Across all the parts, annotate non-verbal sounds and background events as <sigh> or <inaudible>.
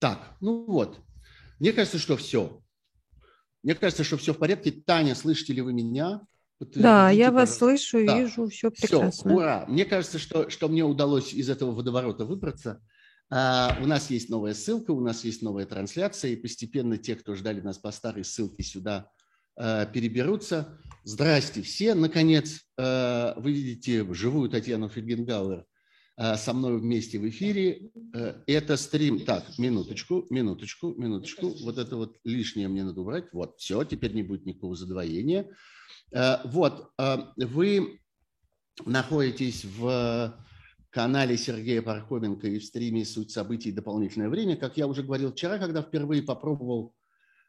Так, ну вот. Мне кажется, что все. Мне кажется, что все в порядке. Таня, слышите ли вы меня? Да, я вас слышу, да. вижу, все прекрасно. Все, ура. Мне кажется, что, что мне удалось из этого водоворота выбраться. А, у нас есть новая ссылка, у нас есть новая трансляция, и постепенно те, кто ждали нас по старой ссылке, сюда а, переберутся. Здрасте все. Наконец, а, вы видите живую Татьяну Фельгенгауэр со мной вместе в эфире. А, это стрим... Так, минуточку, минуточку, минуточку. Вот это вот лишнее мне надо убрать. Вот, все, теперь не будет никакого задвоения. А, вот, вы находитесь в канале Сергея Пархоменко и в стриме «Суть событий. Дополнительное время». Как я уже говорил вчера, когда впервые попробовал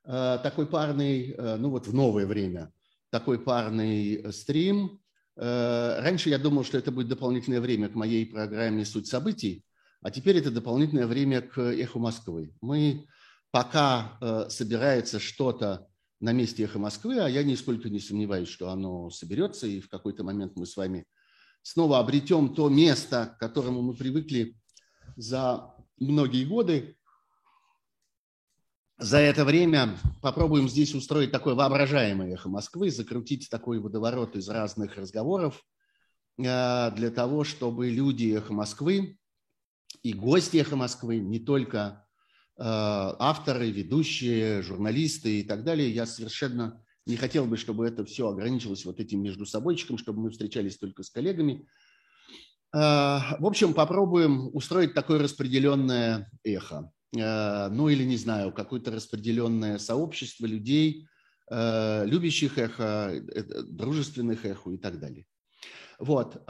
э, такой парный, э, ну вот в новое время, такой парный стрим. Э, раньше я думал, что это будет дополнительное время к моей программе «Суть событий», а теперь это дополнительное время к «Эху Москвы». Мы пока э, собирается что-то на месте «Эхо Москвы», а я нисколько не сомневаюсь, что оно соберется, и в какой-то момент мы с вами – снова обретем то место, к которому мы привыкли за многие годы. За это время попробуем здесь устроить такое воображаемое эхо Москвы, закрутить такой водоворот из разных разговоров э, для того, чтобы люди эхо Москвы и гости эхо Москвы, не только э, авторы, ведущие, журналисты и так далее, я совершенно не хотел бы, чтобы это все ограничилось вот этим между собойчиком, чтобы мы встречались только с коллегами. А, в общем, попробуем устроить такое распределенное эхо. А, ну или, не знаю, какое-то распределенное сообщество людей, а, любящих эхо, э, дружественных эхо и так далее. Вот.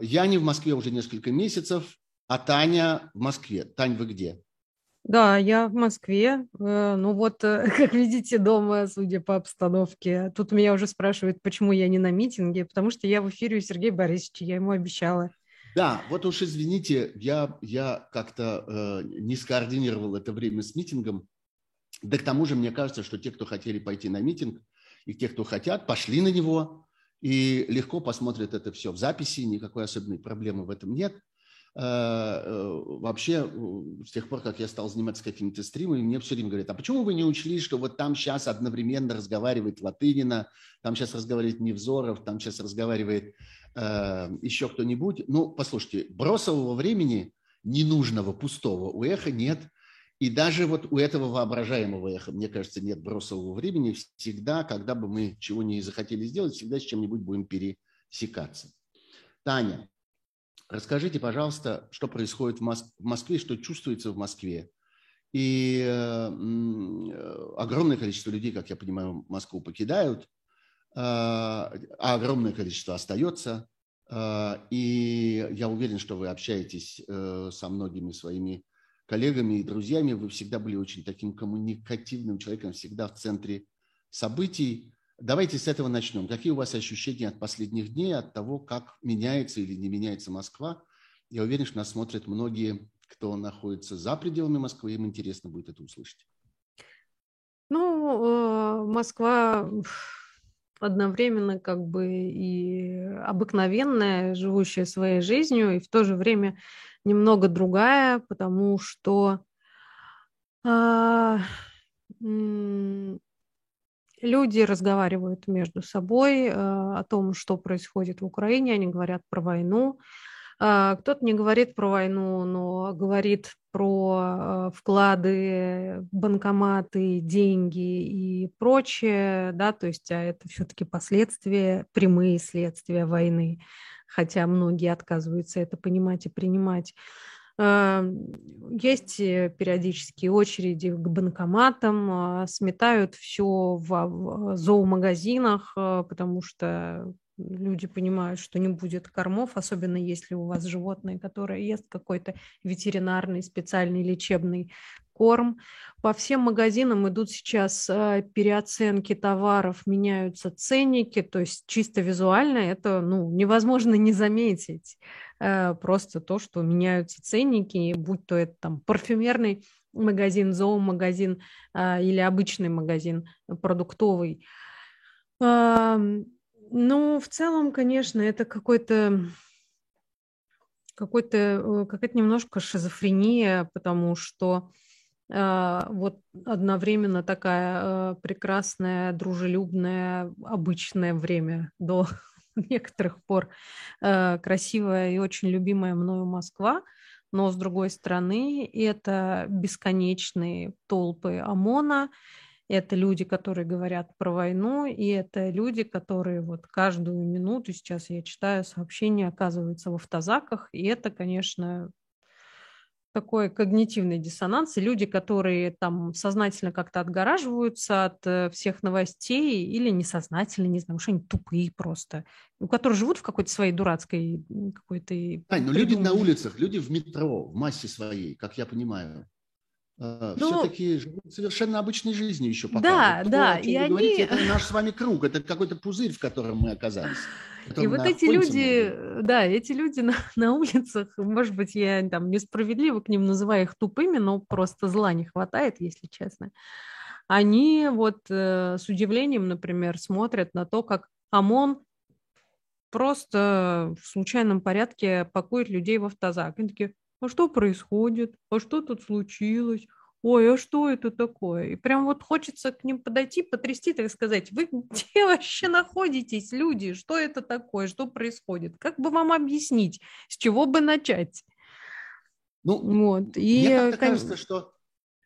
Я не в Москве уже несколько месяцев, а Таня в Москве. Тань, вы где? Да, я в Москве. Э, ну вот, э, <laughs> как видите, дома, судя по обстановке. Тут меня уже спрашивают, почему я не на митинге, потому что я в эфире у Сергея Борисовича, я ему обещала. Да, вот уж извините, я, я как-то э, не скоординировал это время с митингом. Да к тому же мне кажется, что те, кто хотели пойти на митинг, и те, кто хотят, пошли на него, и легко посмотрят это все в записи, никакой особенной проблемы в этом нет. Э, э, вообще, с тех пор, как я стал заниматься какими-то стримами, мне все время говорят, а почему вы не учли, что вот там сейчас одновременно разговаривает Латынина, там сейчас разговаривает Невзоров, там сейчас разговаривает еще кто-нибудь. Ну, послушайте, бросового времени ненужного, пустого у эха нет. И даже вот у этого воображаемого эха, мне кажется, нет бросового времени. Всегда, когда бы мы чего не захотели сделать, всегда с чем-нибудь будем пересекаться. Таня, Расскажите, пожалуйста, что происходит в, в Москве, что чувствуется в Москве. И э, огромное количество людей, как я понимаю, Москву покидают, э, а огромное количество остается. Э, и я уверен, что вы общаетесь э, со многими своими коллегами и друзьями. Вы всегда были очень таким коммуникативным человеком, всегда в центре событий. Давайте с этого начнем. Какие у вас ощущения от последних дней, от того, как меняется или не меняется Москва? Я уверен, что нас смотрят многие, кто находится за пределами Москвы, им интересно будет это услышать. Ну, э, Москва одновременно как бы и обыкновенная, живущая своей жизнью, и в то же время немного другая, потому что а, Люди разговаривают между собой э, о том, что происходит в Украине, они говорят про войну. Э, кто-то не говорит про войну, но говорит про э, вклады, банкоматы, деньги и прочее, да, то есть а это все-таки последствия, прямые следствия войны, хотя многие отказываются это понимать и принимать. Есть э, периодические очереди к банкоматам, а, сметают все в зоомагазинах, а, потому что люди понимают, что не будет кормов, особенно если у вас животное, которое ест какой-то ветеринарный, специальный лечебный корм. По всем магазинам идут сейчас а, переоценки товаров, меняются ценники, то есть чисто визуально это ну, невозможно не заметить. Э, просто то, что меняются ценники, будь то это там парфюмерный магазин, зоомагазин а, или обычный магазин продуктовый. Ну, в целом, конечно, это какой-то какой-то, э, какая-то немножко шизофрения, потому что э, вот одновременно такая э, прекрасная, дружелюбная, обычное время до <laughs> некоторых пор э, красивая и очень любимая мною Москва, но с другой стороны это бесконечные толпы ОМОНа, это люди, которые говорят про войну, и это люди, которые вот каждую минуту, сейчас я читаю сообщения, оказываются в автозаках, и это, конечно, такой когнитивный диссонанс, и люди, которые там сознательно как-то отгораживаются от э, всех новостей или несознательно, не знаю, что они тупые просто, у которых живут в какой-то своей дурацкой какой-то... Ань, ну люди на улицах, люди в метро, в массе своей, как я понимаю, ну, все-таки живут совершенно обычной жизнью еще пока. Да, вот то, да. и они... говорите, это наш с вами круг, это какой-то пузырь, в котором мы оказались. И вот эти люди, да, эти люди <laughs> на, на улицах, может быть, я там несправедливо к ним называю их тупыми, но просто зла не хватает, если честно. Они вот э, с удивлением, например, смотрят на то, как ОМОН просто в случайном порядке пакует людей в автозак. Они такие, а что происходит? А что тут случилось? ой, а что это такое? И прям вот хочется к ним подойти, потрясти, так сказать, вы где вообще находитесь, люди? Что это такое? Что происходит? Как бы вам объяснить? С чего бы начать? Ну, вот. И, мне кажется, что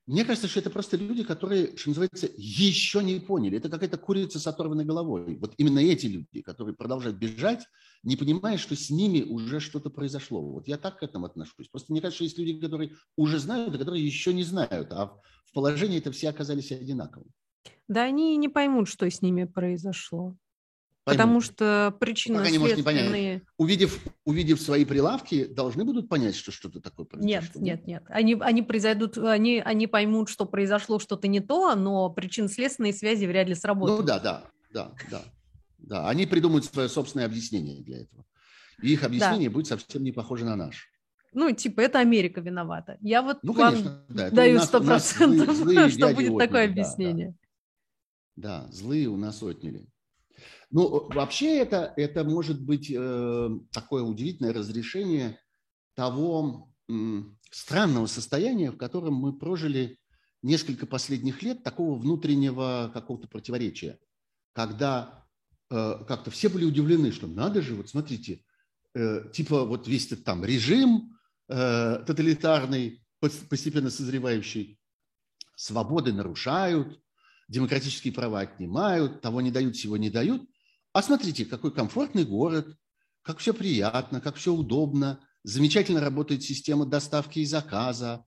мне кажется, что это просто люди, которые, что называется, еще не поняли. Это какая-то курица с оторванной головой. Вот именно эти люди, которые продолжают бежать, не понимая, что с ними уже что-то произошло. Вот я так к этому отношусь. Просто мне кажется, что есть люди, которые уже знают, а которые еще не знают. А в положении это все оказались одинаковыми. Да они не поймут, что с ними произошло. Потому что причина Пока не может не понять. Увидев, увидев свои прилавки, должны будут понять, что что-то такое произошло. Нет, нет, нет. Они, они произойдут, они, они поймут, что произошло что-то не то, но причинно-следственные связи вряд ли сработают. Ну да, да, да, да. Да, они придумают свое собственное объяснение для этого. И их объяснение да. будет совсем не похоже на наш. Ну, типа, это Америка виновата. Я вот ну, конечно, вам да. даю сто процентов, <laughs> что будет такое объяснение. Да, да. да, злые у нас отняли. Ну, вообще это, это может быть э, такое удивительное разрешение того э, странного состояния, в котором мы прожили несколько последних лет, такого внутреннего какого-то противоречия, когда э, как-то все были удивлены, что надо же, вот смотрите, э, типа вот весь этот там режим э, тоталитарный, постепенно созревающий, свободы нарушают, демократические права отнимают, того не дают, всего не дают. А смотрите, какой комфортный город, как все приятно, как все удобно, замечательно работает система доставки и заказа,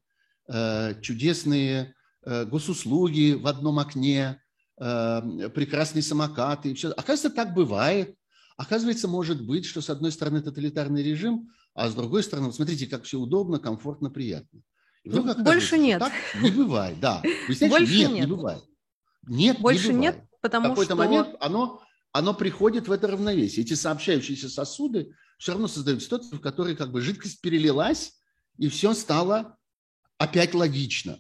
э, чудесные э, госуслуги в одном окне, э, прекрасные самокаты. И все. Оказывается, так бывает. Оказывается, может быть, что с одной стороны тоталитарный режим, а с другой стороны, смотрите, как все удобно, комфортно, приятно. Ну, больше нет. Так не бывает, да. Больше нет, нет, не бывает. Нет, Больше не нет, потому что... В какой-то момент оно, оно приходит в это равновесие. Эти сообщающиеся сосуды все равно создают ситуацию, в которой как бы жидкость перелилась, и все стало опять логично.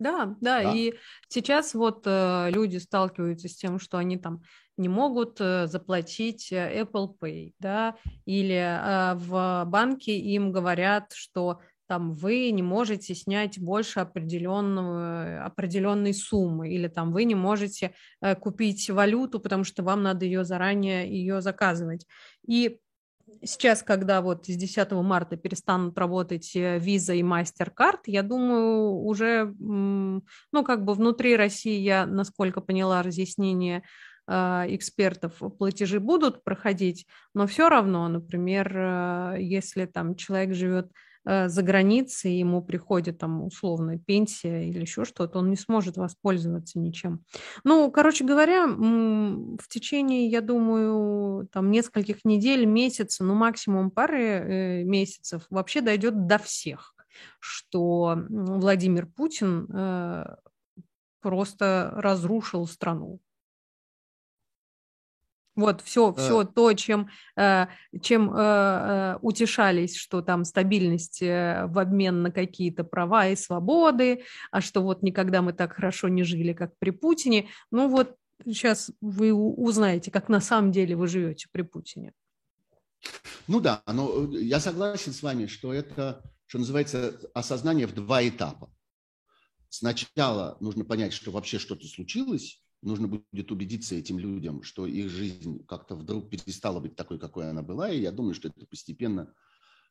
Да, да, да, и сейчас вот э, люди сталкиваются с тем, что они там не могут э, заплатить э, Apple Pay, да, или э, в банке им говорят, что там вы не можете снять больше определенного, определенной суммы, или там вы не можете э, купить валюту, потому что вам надо ее заранее ее заказывать. И сейчас, когда вот с 10 марта перестанут работать э, Visa и MasterCard, я думаю, уже, ну, как бы внутри России, я, насколько поняла разъяснение э, экспертов, платежи будут проходить, но все равно, например, если там человек живет Э, за границей, ему приходит там условно пенсия или еще что-то, он не сможет воспользоваться ничем. Ну, короче говоря, в течение, я думаю, там нескольких недель, месяца, ну максимум пары э, месяцев вообще дойдет до всех, что Владимир Путин э, просто разрушил страну. Вот все, все а. то, чем, э, чем э, э, утешались, что там стабильность в обмен на какие-то права и свободы, а что вот никогда мы так хорошо не жили, как при Путине. Ну вот сейчас вы узнаете, как на самом деле вы живете при Путине. Ну да, но я согласен с вами, что это, что называется, осознание в два этапа. сначала нужно понять, что вообще что-то случилось, нужно будет убедиться этим людям, что их жизнь как-то вдруг перестала быть такой, какой она была, и я думаю, что это постепенно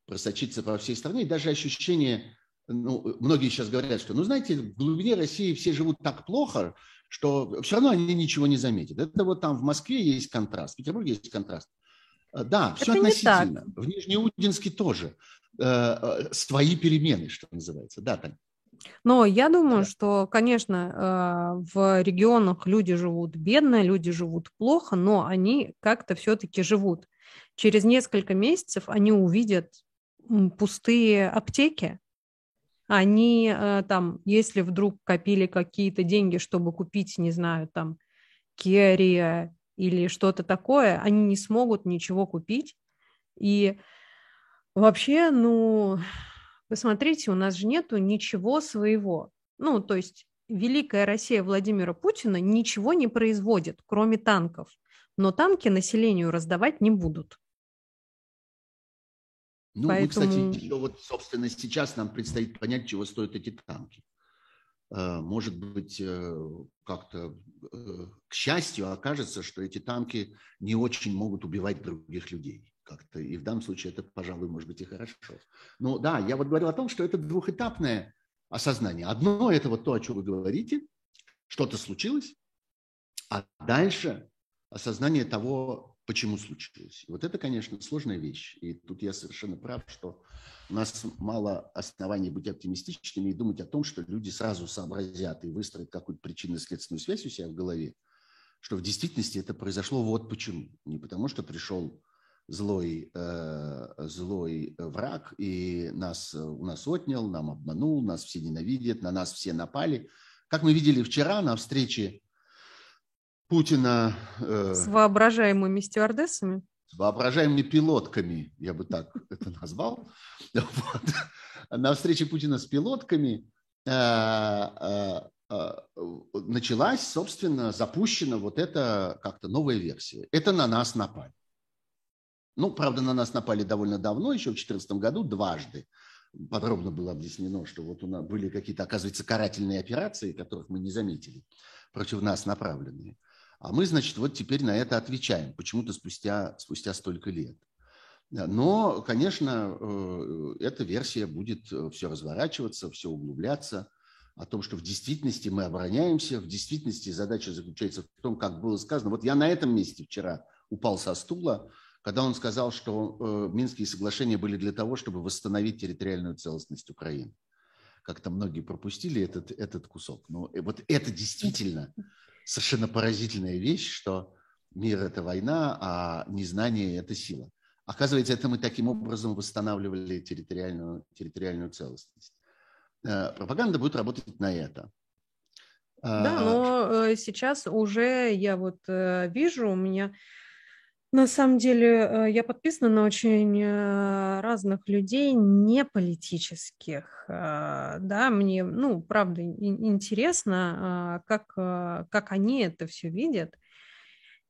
просочится по всей стране, и даже ощущение, ну, многие сейчас говорят, что, ну, знаете, в глубине России все живут так плохо, что все равно они ничего не заметят. Это вот там в Москве есть контраст, в Петербурге есть контраст. Э, да, все это относительно. В Нижнеудинске тоже. Э, э, свои перемены, что называется. Да, Таня. Но я думаю, что, конечно, в регионах люди живут бедно, люди живут плохо, но они как-то все-таки живут. Через несколько месяцев они увидят пустые аптеки, они там, если вдруг копили какие-то деньги, чтобы купить, не знаю, там, Керия или что-то такое, они не смогут ничего купить. И вообще, ну, посмотрите, у нас же нету ничего своего. Ну, то есть Великая Россия Владимира Путина ничего не производит, кроме танков. Но танки населению раздавать не будут. Ну, Поэтому... мы, кстати, еще вот, собственно, сейчас нам предстоит понять, чего стоят эти танки. Э, может быть, э, как-то, э, к счастью, окажется, что эти танки не очень могут убивать других людей. Как-то. И в данном случае это, пожалуй, может быть и хорошо. Но да, я вот говорил о том, что это двухэтапное осознание. Одно – это вот то, о чем вы говорите, что-то случилось, а дальше осознание того, почему случилось. Вот это, конечно, сложная вещь. И тут я совершенно прав, что у нас мало оснований быть оптимистичными и думать о том, что люди сразу сообразят и выстроят какую-то причинно-следственную связь у себя в голове, что в действительности это произошло вот почему. Не потому, что пришел злой, э, злой враг и нас, у нас отнял, нам обманул, нас все ненавидят, на нас все напали. Как мы видели вчера на встрече Путина... Э, с воображаемыми стюардессами? С воображаемыми пилотками, я бы так <laughs> это назвал. <laughs> На встрече Путина с пилотками э, э, э, началась, собственно, запущена вот эта как-то новая версия. Это на нас напали. Ну, правда, на нас напали довольно давно, еще в 2014 году, дважды. Подробно было объяснено, что вот у нас были какие-то, оказывается, карательные операции, которых мы не заметили, против нас направленные. А мы, значит, вот теперь на это отвечаем, почему-то спустя, спустя столько лет. Но, конечно, э, эта версия будет э, все разворачиваться, все углубляться, о том, что в действительности мы обороняемся, в действительности задача заключается в том, как было сказано. Вот я на этом месте вчера упал со стула, когда он сказал, что э, Минские соглашения были для того, чтобы восстановить территориальную целостность Украины. Как-то многие пропустили этот, этот кусок. Но вот это действительно совершенно поразительная вещь, что мир – это война, а незнание – это сила. Оказывается, это мы таким образом восстанавливали территориальную, территориальную целостность. Э, пропаганда будет работать на это. Да, а, но э, сейчас уже я вот вижу, у меня на самом деле я подписана на очень разных людей, не политических. Да, мне, ну, правда, интересно, как, как они это все видят.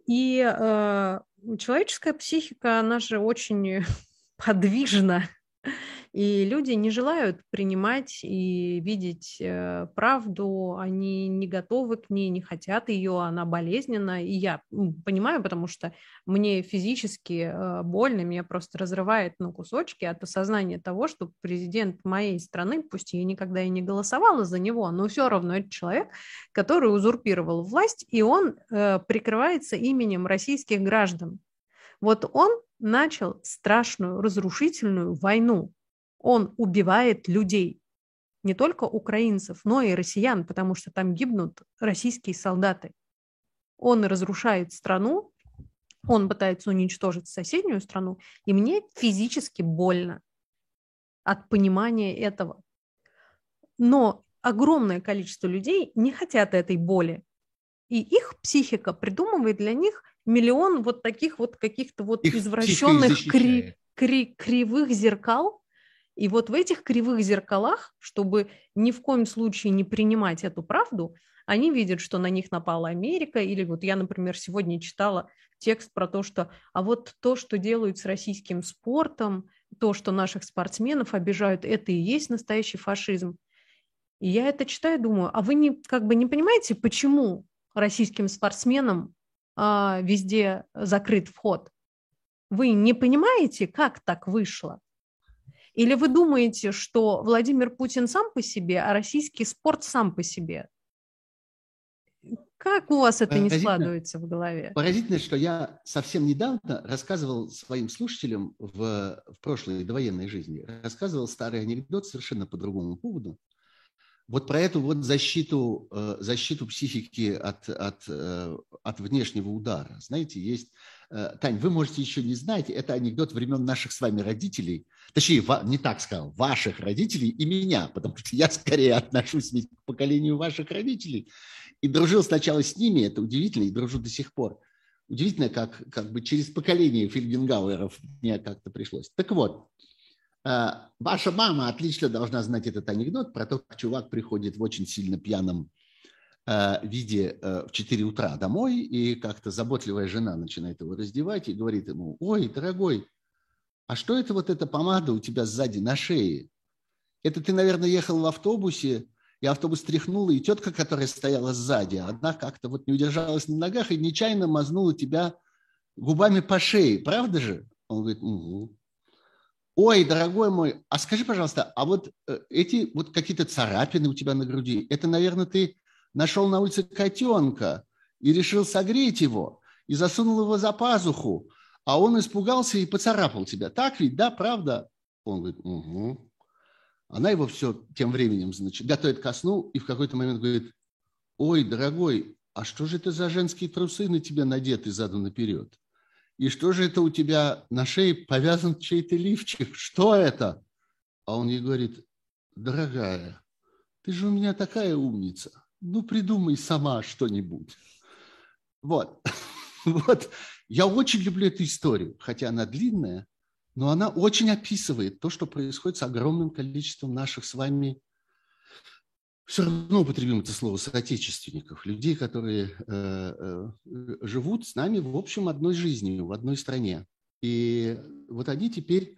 И человеческая психика, она же очень <laughs> подвижна. И люди не желают принимать и видеть э, правду, они не готовы к ней, не хотят ее, она болезненна. И я понимаю, потому что мне физически э, больно, меня просто разрывает на кусочки от осознания того, что президент моей страны, пусть я никогда и не голосовала за него, но все равно это человек, который узурпировал власть, и он э, прикрывается именем российских граждан. Вот он начал страшную разрушительную войну он убивает людей, не только украинцев, но и россиян, потому что там гибнут российские солдаты. Он разрушает страну, он пытается уничтожить соседнюю страну, и мне физически больно от понимания этого. Но огромное количество людей не хотят этой боли, и их психика придумывает для них миллион вот таких вот каких-то вот их извращенных кри- кри- кривых зеркал, и вот в этих кривых зеркалах, чтобы ни в коем случае не принимать эту правду, они видят, что на них напала Америка, или вот я, например, сегодня читала текст про то, что а вот то, что делают с российским спортом, то, что наших спортсменов обижают, это и есть настоящий фашизм. И я это читаю, думаю, а вы не, как бы не понимаете, почему российским спортсменам а, везде закрыт вход? Вы не понимаете, как так вышло? Или вы думаете, что Владимир Путин сам по себе, а российский спорт сам по себе? Как у вас это не складывается в голове? Поразительно, что я совсем недавно рассказывал своим слушателям в, в прошлой довоенной жизни, рассказывал старый анекдот совершенно по другому поводу. Вот про эту вот защиту, э, защиту психики от, от, э, от внешнего удара. Знаете, есть... Э, Тань, вы можете еще не знать, это анекдот времен наших с вами родителей. Точнее, не так сказал, ваших родителей и меня, потому что я скорее отношусь к поколению ваших родителей. И дружил сначала с ними, это удивительно, и дружу до сих пор. Удивительно, как, как бы через поколение Фельгенгауэров мне как-то пришлось. Так вот, э, ваша мама отлично должна знать этот анекдот про то, как чувак приходит в очень сильно пьяном э, виде э, в 4 утра домой, и как-то заботливая жена начинает его раздевать и говорит ему, ой, дорогой, а что это вот эта помада у тебя сзади на шее? Это ты, наверное, ехал в автобусе, и автобус тряхнула, и тетка, которая стояла сзади, она как-то вот не удержалась на ногах и нечаянно мазнула тебя губами по шее, правда же? Он говорит, угу. Ой, дорогой мой, а скажи, пожалуйста, а вот э, эти вот какие-то царапины у тебя на груди, это, наверное, ты нашел на улице котенка и решил согреть его, и засунул его за пазуху, а он испугался и поцарапал тебя. Так ведь, да, правда? Он говорит, угу. Она его все тем временем, значит, готовит ко сну и в какой-то момент говорит, ой, дорогой, а что же это за женские трусы на тебя надеты задом наперед? И что же это у тебя на шее повязан чей-то лифчик? Что это? А он ей говорит, дорогая, ты же у меня такая умница. Ну, придумай сама что-нибудь. Вот. <laughs> Вот. Я очень люблю эту историю, хотя она длинная, но она очень описывает то, что происходит с огромным количеством наших с вами, все равно употребим это слово, соотечественников, людей, которые э, э, живут с нами, в общем, одной жизнью, в одной стране. И вот они теперь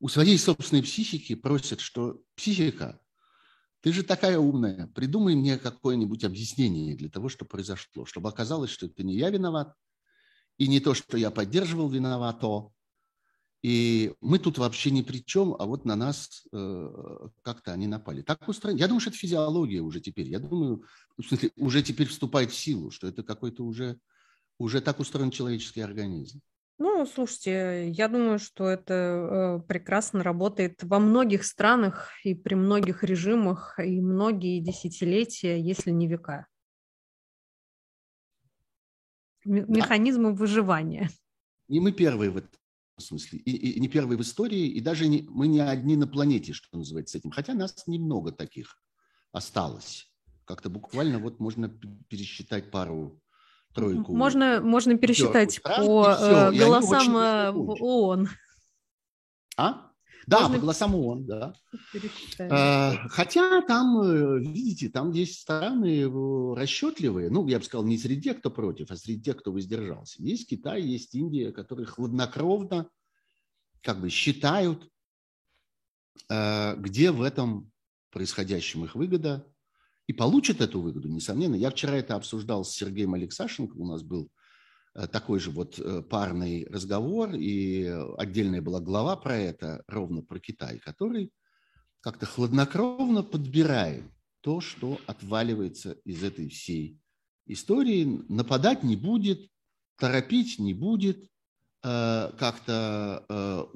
у своей собственной психики просят, что психика, ты же такая умная, придумай мне какое-нибудь объяснение для того, что произошло, чтобы оказалось, что это не я виноват, и не то, что я поддерживал виновато, и мы тут вообще ни при чем, а вот на нас э, как-то они напали. Так устроено. Я думаю, что это физиология уже теперь. Я думаю, в смысле, уже теперь вступает в силу, что это какой-то уже, уже так устроен человеческий организм. Ну, слушайте, я думаю, что это э, прекрасно работает во многих странах и при многих режимах, и многие десятилетия, если не века. Механизмы да. выживания. И мы первые в этом смысле, и, и не первый в истории, и даже не, мы не одни на планете, что называется, этим. Хотя нас немного таких осталось. Как-то буквально вот можно пересчитать пару тройку. Можно, можно пересчитать стран, по все, э, голосам э, в ООН. А? Да, Можно... по голосам ООН, да. А, хотя там, э, видите, там есть страны расчетливые, ну, я бы сказал, не среди тех, кто против, а среди тех, кто воздержался. Есть Китай, есть Индия, которые хладнокровно как бы считают, э, где в этом происходящем их выгода, и получат эту выгоду, несомненно. Я вчера это обсуждал с Сергеем Алексашенко, у нас был Э, такой же вот э, парный разговор, и отдельная была глава про это, ровно про Китай, который как-то хладнокровно подбирает то, что отваливается из этой всей истории. Нападать не будет, торопить не будет, э, как-то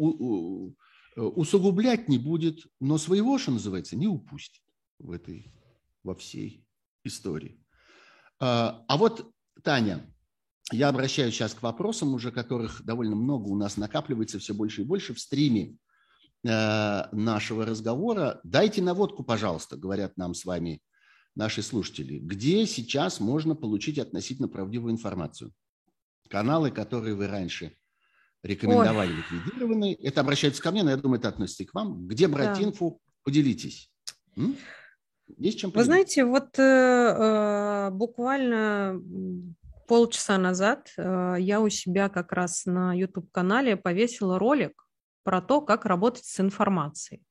усугублять не будет, но своего, что называется, не упустит в этой, во всей истории. А вот, Таня, я обращаюсь сейчас к вопросам, уже которых довольно много у нас накапливается все больше и больше в стриме э, нашего разговора. Дайте наводку, пожалуйста, говорят нам с вами наши слушатели, где сейчас можно получить относительно правдивую информацию. Каналы, которые вы раньше рекомендовали, Ой. ликвидированы. Это обращается ко мне, но я думаю, это относится и к вам. Где брать да. инфу? Поделитесь. М? Есть чем поделиться? Вы знаете, вот э, э буквально полчаса назад э, я у себя как раз на YouTube-канале повесила ролик про то, как работать с информацией.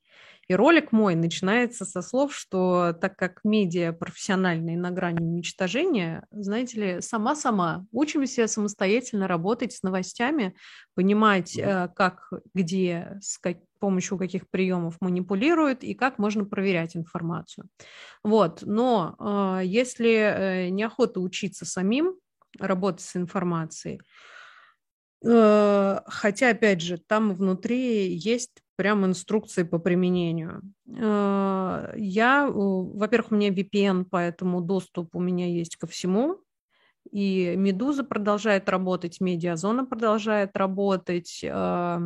И ролик мой начинается со слов, что так как медиа профессиональные на грани уничтожения, знаете ли, сама-сама учимся самостоятельно работать с новостями, понимать, э, как, где, с как, помощью каких приемов манипулируют и как можно проверять информацию. Вот. Но э, если э, неохота учиться самим, работать с информацией, Э, хотя, опять же, там внутри есть прям инструкции по применению. Э, я, во-первых, у меня VPN, поэтому доступ у меня есть ко всему. И Медуза продолжает работать, Медиазона продолжает работать, э,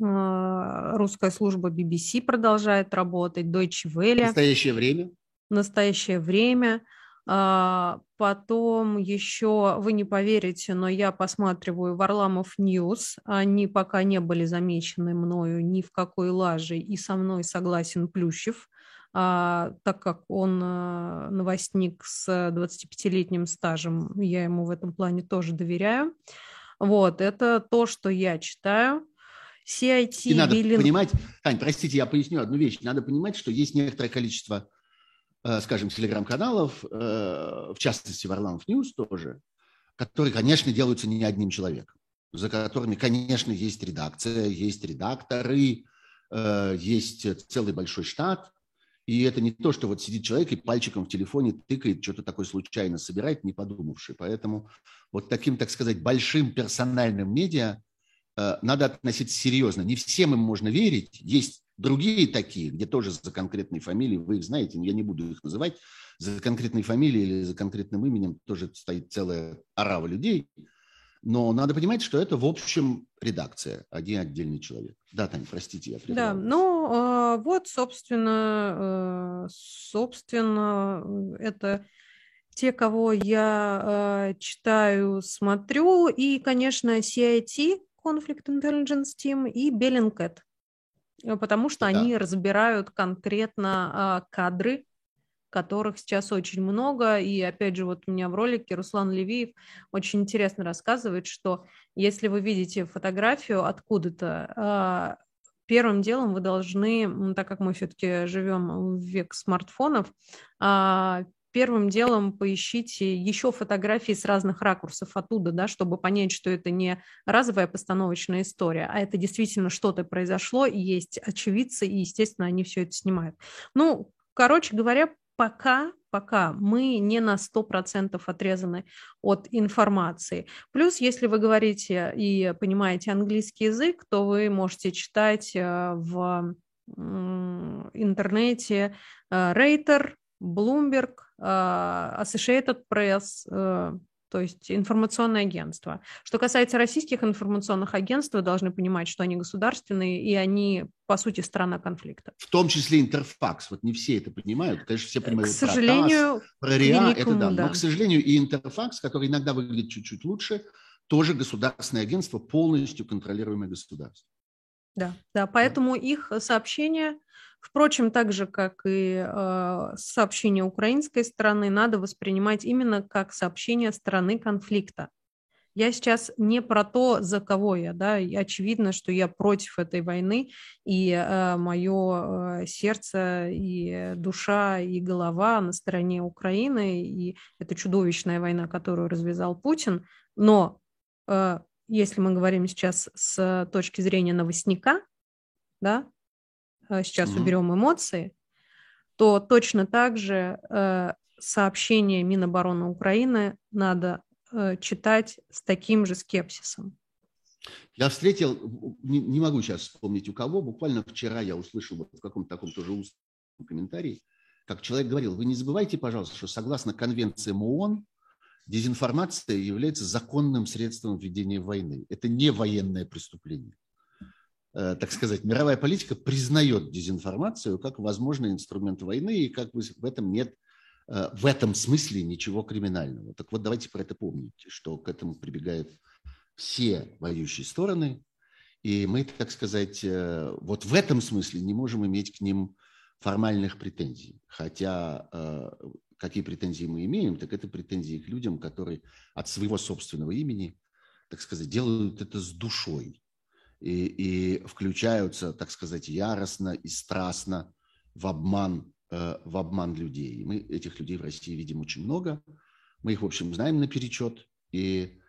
русская служба BBC продолжает работать, Deutsche Welle. В настоящее время? В настоящее время. А, потом еще, вы не поверите, но я посматриваю Варламов News. Они пока не были замечены мною ни в какой лаже, и со мной согласен Плющев, а, так как он а, новостник с 25-летним стажем, я ему в этом плане тоже доверяю. Вот, это то, что я читаю. CIT... И надо Bellin... понимать, Тань, простите, я поясню одну вещь. Надо понимать, что есть некоторое количество Э, скажем, телеграм-каналов, э, в частности, Варламов News тоже, которые, конечно, делаются не одним человеком, за которыми, конечно, есть редакция, есть редакторы, э, есть целый большой штат, и это не то, что вот сидит человек и пальчиком в телефоне тыкает, что-то такое случайно собирает, не подумавший. Поэтому вот таким, так сказать, большим персональным медиа надо относиться серьезно. Не всем им можно верить. Есть Другие такие, где тоже за конкретной фамилией, вы их знаете, я не буду их называть, за конкретной фамилией или за конкретным именем тоже стоит целая орава людей. Но надо понимать, что это, в общем, редакция, один отдельный человек. Да, Таня, простите, я прервал. Да, ну а, вот, собственно, э, собственно, это те, кого я э, читаю, смотрю, и, конечно, CIT, Conflict Intelligence Team, и Bellingcat. Э, потому что да. они разбирают конкретно а, кадры, которых сейчас очень много. И опять же, вот у меня в ролике Руслан Левиев очень интересно рассказывает, что если вы видите фотографию откуда-то, а, первым делом вы должны, так как мы все-таки живем в век смартфонов, а, первым делом поищите еще фотографии с разных ракурсов оттуда, да, чтобы понять, что это не разовая постановочная история, а это действительно что-то произошло, и есть очевидцы, и, естественно, они все это снимают. Ну, короче говоря, пока, пока мы не на 100% отрезаны от информации. Плюс, если вы говорите и понимаете английский язык, то вы можете читать э, в интернете Рейтер, Bloomberg, а, Associated Press, э, то есть информационное агентство. Что касается российских информационных агентств, вы должны понимать, что они государственные, и они, по сути, страна конфликта. В том числе Интерфакс. Вот не все это понимают. Конечно, все понимают к сожалению, про ТАСС, про РИА, это да. да. Но, к сожалению, и Интерфакс, который иногда выглядит чуть-чуть лучше, тоже государственное агентство, полностью контролируемое государством. Да, да, поэтому их сообщения Впрочем, так же, как и э, сообщение украинской стороны, надо воспринимать именно как сообщение стороны конфликта. Я сейчас не про то, за кого я, да, и очевидно, что я против этой войны, и э, мое э, сердце и душа и голова на стороне Украины, и это чудовищная война, которую развязал Путин, но э, если мы говорим сейчас с точки зрения новостника, да, Э, сейчас mm-hmm. уберем эмоции, то точно так же э, сообщение Минобороны Украины надо э, читать с таким же скепсисом. Я встретил, не, не могу сейчас вспомнить у кого, буквально вчера я услышал вот в каком-то таком тоже устном комментарии, как человек говорил, вы не забывайте, пожалуйста, что согласно конвенциям ООН, дезинформация является законным средством ведения войны. Это не военное преступление. Э, так сказать, мировая политика признает дезинформацию как возможный инструмент войны, и как бы в этом нет э, в этом смысле ничего криминального. Так вот, давайте про это помнить, что к этому прибегают все воюющие стороны, и мы, так сказать, э, вот в этом смысле не можем иметь к ним формальных претензий. Хотя какие претензии мы имеем, так это претензии к людям, которые от своего собственного имени, так сказать, делают это с душой и, и включаются, так сказать, яростно и страстно в обман, э, в обман людей. мы этих людей в России видим очень много. Мы их, в общем, знаем наперечет. И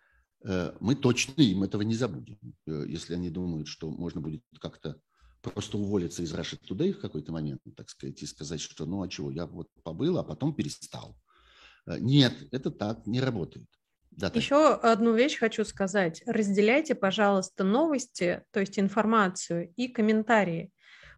э, мы точно им этого не забудем. Э, если они думают, что можно будет как-то просто уволиться из Russia Today в какой-то момент, так сказать, и сказать, что ну а чего, я вот побыл, а потом перестал. Нет, это так не работает. Да, Еще одну вещь хочу сказать. Разделяйте, пожалуйста, новости, то есть информацию и комментарии,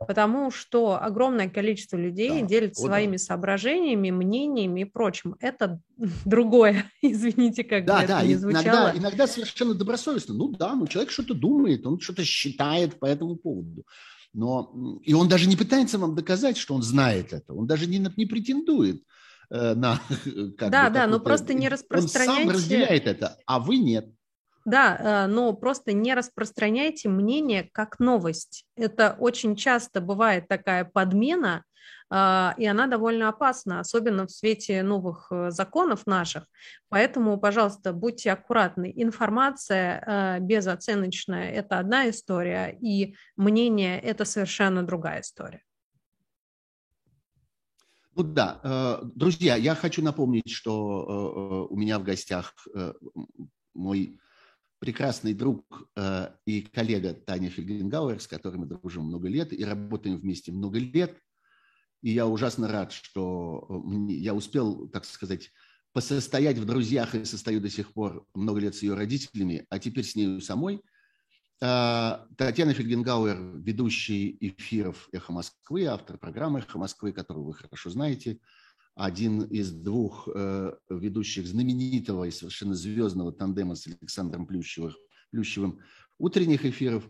потому что огромное количество людей да. делится своими да. соображениями, мнениями и прочим. Это <laughs> другое, <laughs> извините, как да, бы да, это не звучало. Иногда, иногда совершенно добросовестно. Ну да, ну человек что-то думает, он что-то считает по этому поводу. Но, и он даже не пытается вам доказать, что он знает это. Он даже не, не претендует Э, на... <laughs> Как да, бы, да, но просто не распространяйте... Он сам разделяет это, а вы нет. Да, э, но просто не распространяйте мнение как новость. Это очень часто бывает такая подмена, э, и она довольно опасна, особенно в свете новых законов наших. Поэтому, пожалуйста, будьте аккуратны. Информация безоценочная – это одна история, и мнение – это совершенно другая история. Ну да, э, друзья, я хочу напомнить, что э, э, у меня в гостях мой прекрасный друг и коллега Таня Фельгенгауэр, с которой мы дружим много лет и работаем вместе много лет. И я ужасно рад, что я успел, так сказать, посостоять в друзьях и состою до сих пор много лет с ее родителями, а теперь с нею самой – а, Татьяна Фельгенгауэр, ведущий эфиров «Эхо Москвы», автор программы «Эхо Москвы», которую вы хорошо знаете, один из двух э, ведущих знаменитого и совершенно звездного тандема с Александром Плющевым, Плющевым утренних эфиров.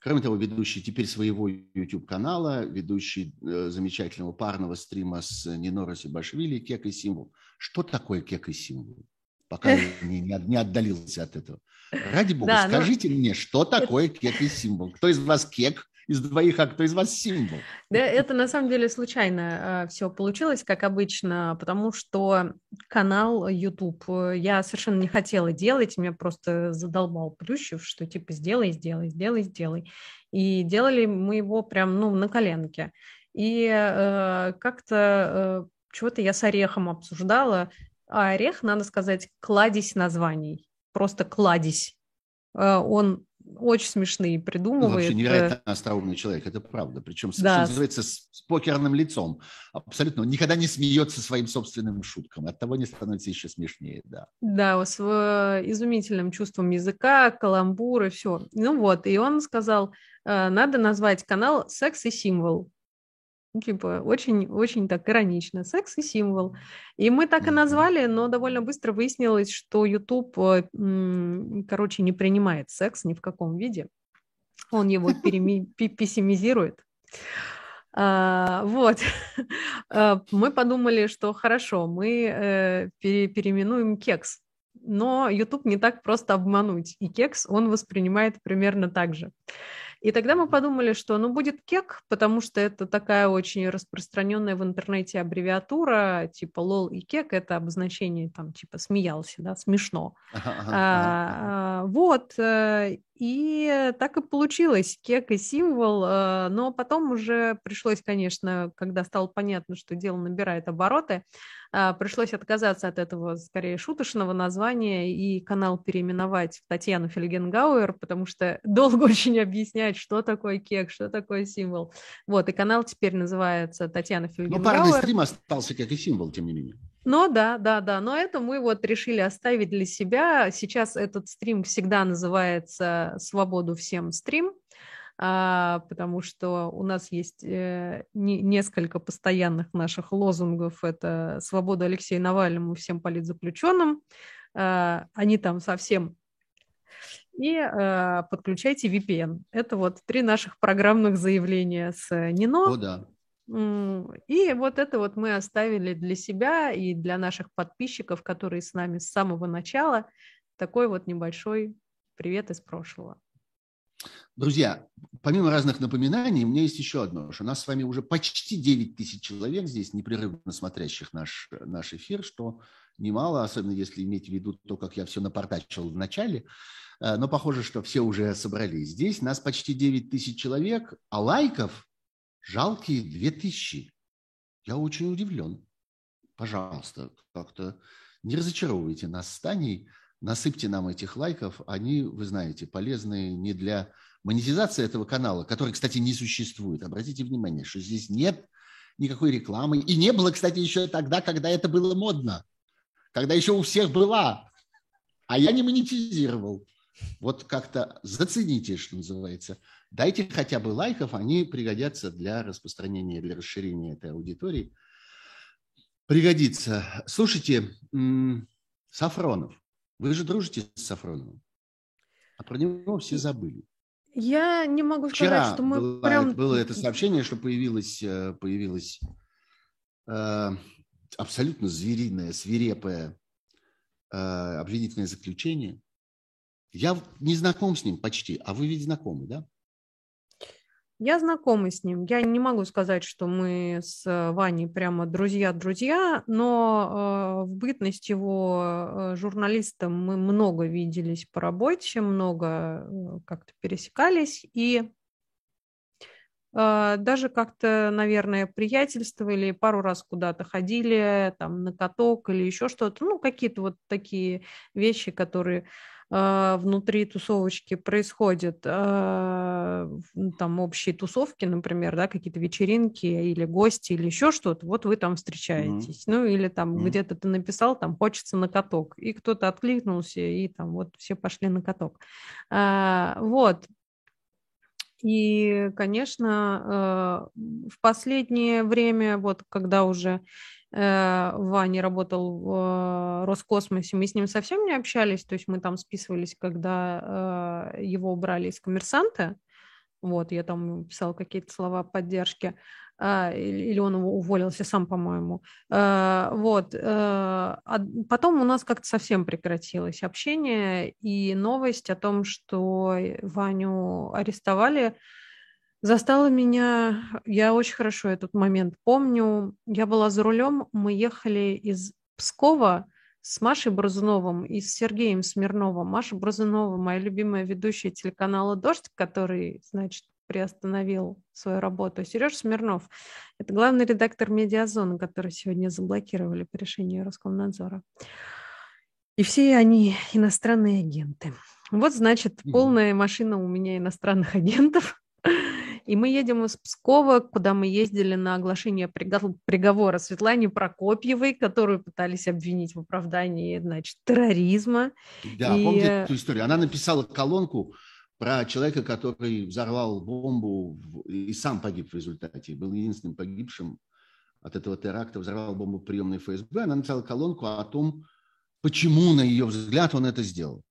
Кроме того, ведущий теперь своего YouTube-канала, ведущий э, замечательного парного стрима с Нино Сибашвили «Кек и символ». Что такое кек и символ? Пока <laughs> не, не отдалился от этого. Ради бога, да, ну, скажите мне, что такое кек и символ? Кто из вас кек из двоих, а кто из вас символ? Да, это на самом деле случайно а, все получилось, как обычно, потому что канал YouTube э, я совершенно не хотела делать, меня просто задолбал Плющев, что типа сделай, сделай, сделай, сделай. И делали мы его прям, ну, на коленке. И э, как-то э, чего-то я с Орехом обсуждала, а Орех, надо сказать, кладезь названий просто кладезь. Э, он очень смешные придумывает. Ну, вообще невероятно остроумный человек, это правда. Причем, да. что называется, с, с покерным лицом. Абсолютно. Он никогда не смеется своим собственным шуткам. От того не становится еще смешнее, да. Да, с э, изумительным чувством языка, каламбуры, все. Ну вот, и он сказал, э, надо назвать канал «Секс и символ». Ну, типа, очень-очень так иронично. Секс и символ. И мы так и назвали, но довольно быстро выяснилось, что YouTube, э, короче, не принимает секс ни в каком виде. Он его <laughs> пессимизирует. А, вот. <laughs> А, мы подумали, что хорошо, мы э, переименуем кекс. Но YouTube не так просто обмануть. И кекс он воспринимает примерно так же. И тогда мы подумали, что ну будет кек, потому что это такая очень распространенная в интернете аббревиатура, типа лол и кек, это обозначение там типа смеялся, да, смешно. Ага, ага, а, Вот, э, и так и получилось, кек и символ, э, но потом уже пришлось, конечно, когда стало понятно, что дело набирает обороты, а, пришлось отказаться от этого скорее шуточного названия и канал переименовать в Татьяну Фельгенгауэр, потому что <laughs> долго очень объяснять, что такое кек, что такое символ. Вот, и канал теперь называется Татьяна Фельгенгауэр. Но парный стрим остался как и символ, тем не менее. Но да, да, да, но это мы вот решили оставить для себя. Сейчас этот стрим всегда называется «Свободу всем стрим», а, потому что у нас есть э, несколько постоянных наших лозунгов. Это «Свобода Алексею Навальному всем политзаключенным». А, они там совсем и э, подключайте VPN. Это вот три наших программных заявления с Нино. О, да. И вот это вот мы оставили для себя и для наших подписчиков, которые с нами с самого начала, такой вот небольшой привет из прошлого. Друзья, помимо разных напоминаний, у меня есть еще одно, что у нас с вами уже почти 9 тысяч человек здесь, непрерывно смотрящих наш, наш эфир, что немало, особенно если иметь в виду то, как я все напортачил в начале. Э, но похоже, что все уже собрались. Здесь нас почти 9 тысяч человек, а лайков жалкие 2 тысячи. Я очень удивлен. Пожалуйста, как-то не разочаровывайте нас с Таней, насыпьте нам этих лайков. Они, вы знаете, полезны не для монетизация этого канала, который, кстати, не существует. Обратите внимание, что здесь нет никакой рекламы. И не было, кстати, еще тогда, когда это было модно. Когда еще у всех была. А я не монетизировал. Вот как-то зацените, что называется. Дайте хотя бы лайков, они пригодятся для распространения, для расширения этой аудитории. Пригодится. Слушайте, Сафронов. Вы же дружите с Сафроновым. А про него все забыли. Я не могу Вчера сказать, что мы было, прям... было это сообщение, что появилось, э, появилось э, абсолютно звериное, свирепое э, обвинительное заключение. Я не знаком с ним почти, а вы ведь знакомы, да? Я знакома с ним. Я не могу сказать, что мы с э, Ваней прямо друзья-друзья, но э, в бытность его э, журналистом мы много виделись по работе, много как-то пересекались, и даже как-то, наверное, приятельствовали, пару раз куда-то ходили, там, на каток или еще что-то, ну, какие-то вот такие вещи, которые внутри тусовочки происходят а, там общие тусовки, например, да, какие-то вечеринки или гости или еще что-то, вот вы там встречаетесь. Mm-hmm. Ну или там mm-hmm. где-то ты написал, там хочется на каток, и кто-то откликнулся, и там вот все пошли на каток. А, вот. И, конечно, в последнее время, вот когда уже Ваня работал в э, Роскосмосе, мы с ним совсем не общались, то есть мы там списывались, когда э, его убрали из коммерсанта, вот, я там писала какие-то слова поддержки, а, или он уволился сам, по-моему. Вот. А потом у нас как-то совсем прекратилось общение, и новость о том, что Ваню арестовали, Застала меня, я очень хорошо этот момент помню. Я была за рулем, мы ехали из Пскова с Машей Бразуновым и с Сергеем Смирновым. Маша Бразунова, моя любимая ведущая телеканала «Дождь», который, значит, приостановил свою работу. Сереж Смирнов – это главный редактор «Медиазоны», который сегодня заблокировали по решению Роскомнадзора. И все они иностранные агенты. Вот, значит, полная машина у меня иностранных агентов. <laughs> И мы едем из Пскова, куда мы ездили на оглашение приговора Светлане Прокопьевой, которую пытались обвинить в оправдании, значит, терроризма. Да, и... помните эту историю? Она написала колонку про человека, который взорвал бомбу и сам погиб в результате. Был единственным погибшим от этого теракта, взорвал бомбу приемной ФСБ. Она написала колонку о том, почему, на ее взгляд, он это сделал.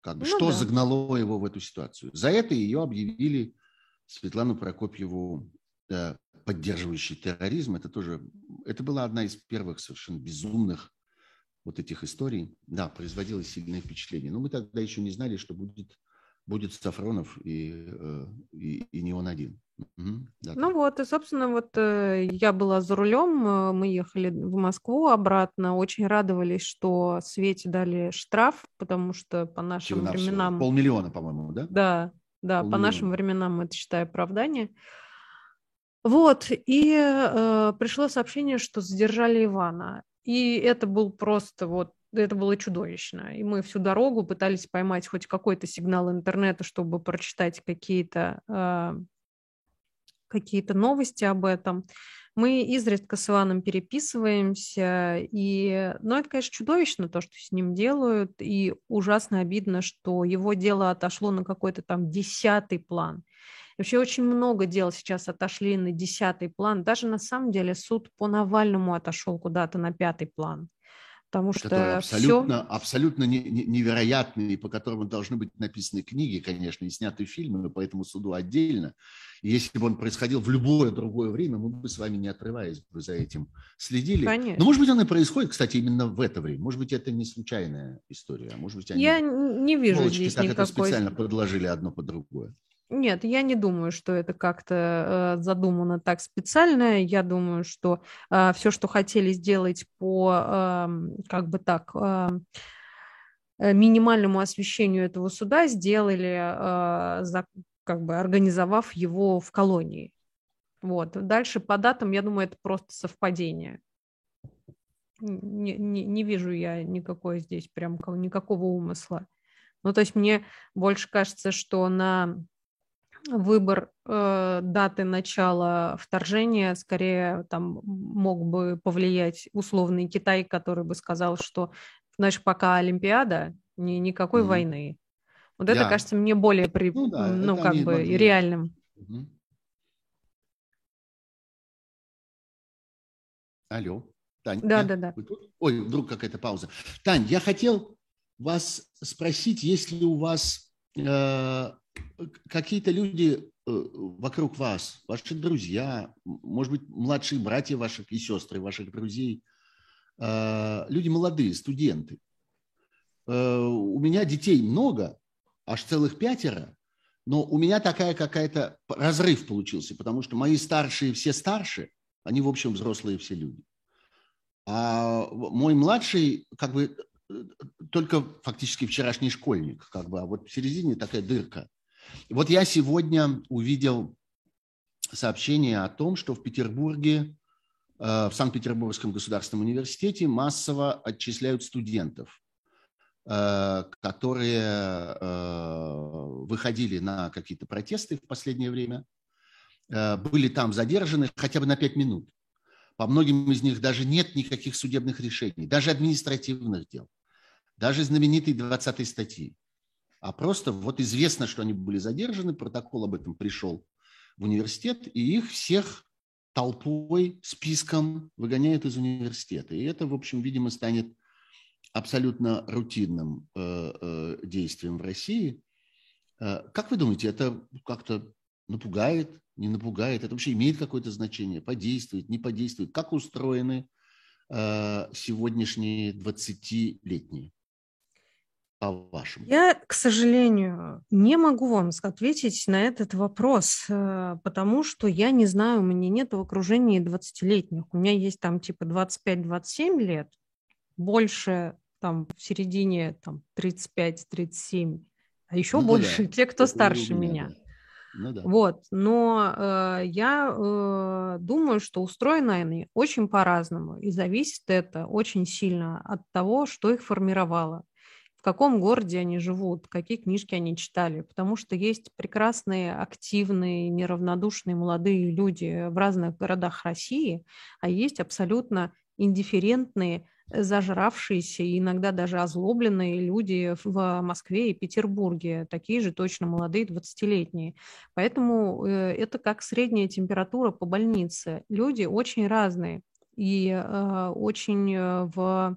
Как бы, ну, что да. загнало его в эту ситуацию. За это ее объявили Светлану Прокопьеву, поддерживающий терроризм, это тоже, это была одна из первых совершенно безумных вот этих историй. Да, производило сильное впечатление. Но мы тогда еще не знали, что будет, будет Сафронов и, э, и, и не он один. Угу, да, ну вот, и, собственно, вот э, я была за рулем, э, мы ехали в Москву обратно, очень радовались, что Свете дали штраф, потому что по нашим временам... Полмиллиона, по-моему, да? Да, да, по нашим временам это, считай, оправдание. Вот, и э, пришло сообщение, что задержали Ивана. И это был просто вот, это было чудовищно. И мы всю дорогу пытались поймать хоть какой-то сигнал интернета, чтобы прочитать какие-то э, какие-то новости об этом. Мы изредка с Иваном переписываемся, и, ну, это, конечно, чудовищно, то, что с ним делают, и ужасно обидно, что его дело отошло на какой-то там десятый план. Вообще очень много дел сейчас отошли на десятый план. Даже на самом деле суд по Навальному отошел куда-то на пятый план. Потому что которые абсолютно, все... абсолютно невероятные, по которым должны быть написаны книги, конечно, и сняты фильмы, поэтому суду отдельно. И если бы он происходил в любое другое время, мы бы с вами, не отрываясь бы за этим, следили. Конечно. Но, может быть, он и происходит, кстати, именно в это время. Может быть, это не случайная история. А может быть, они Я не вижу здесь так никакой... это специально подложили одно под другое. Нет, я не думаю, что это как-то э, задумано так специально. Я думаю, что э, все, что хотели сделать по, э, как бы так, э, минимальному освещению этого суда, сделали, э, за, как бы организовав его в колонии. Вот. Дальше по датам, я думаю, это просто совпадение. Не, не, не вижу я никакой здесь прям никакого умысла. Ну, то есть мне больше кажется, что на выбор э, даты начала вторжения скорее там мог бы повлиять условный Китай, который бы сказал, что значит пока Олимпиада, ни, никакой mm-hmm. войны. Вот yeah. это кажется мне более при, ну, да, ну как бы могли. реальным. Mm-hmm. Алло, Тань. Да, да, да. Ой, вдруг какая-то пауза. Тань, я хотел вас спросить, если у вас э, какие-то люди э, вокруг вас, ваши друзья, может быть, младшие братья ваших и сестры ваших друзей, э, люди молодые, студенты. Э, у меня детей много, аж целых пятеро, но у меня такая какая-то разрыв получился, потому что мои старшие все старше, они, в общем, взрослые все люди. А мой младший, как бы, только фактически вчерашний школьник, как бы, а вот в середине такая дырка. Вот я сегодня увидел сообщение о том, что в Петербурге, э, в Санкт-Петербургском государственном университете массово отчисляют студентов, э, которые э, выходили на какие-то протесты в последнее время, были там задержаны хотя бы на пять минут. По многим из них даже нет никаких судебных решений, даже административных дел, даже знаменитой 20-й статьи а просто вот известно, что они были задержаны, протокол об этом пришел в университет, и их всех толпой, списком выгоняют из университета. И это, в общем, видимо, станет абсолютно рутинным э, э, действием в России. Э, как вы думаете, это как-то напугает, не напугает? Это вообще имеет какое-то значение? Подействует, не подействует? Как устроены сегодняшние 20-летние? По-вашему? Я, к сожалению, не могу вам ответить на этот вопрос, э, потому что я не знаю, у меня нет в окружении 20-летних. У меня есть там типа 25-27 лет, больше там в середине там 35-37, а еще ну, больше да. те, кто Это старше меня. Да. Ну, да. Вот, но э, я э, думаю, что устроены они очень по-разному, и зависит это очень сильно от того, что их формировало каком городе они живут, какие книжки они читали, потому что есть прекрасные, активные, неравнодушные молодые люди в разных городах России, а есть абсолютно индифферентные, зажравшиеся и иногда даже озлобленные люди в Москве и Петербурге, такие же точно молодые 20-летние. Поэтому э, это как средняя температура по больнице. Люди очень разные и э, очень э, в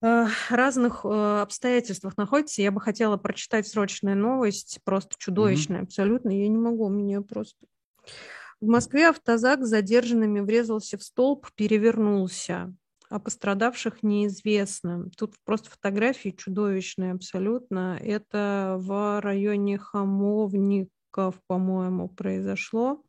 разных э, обстоятельствах находится. Я бы хотела прочитать срочную новость, просто чудовищная, mm-hmm. абсолютно. Я не могу, у меня просто... В Москве автозак с задержанными врезался в столб, перевернулся. А пострадавших неизвестно. Тут просто фотографии чудовищные абсолютно. Это в районе Хамовников, по-моему, произошло.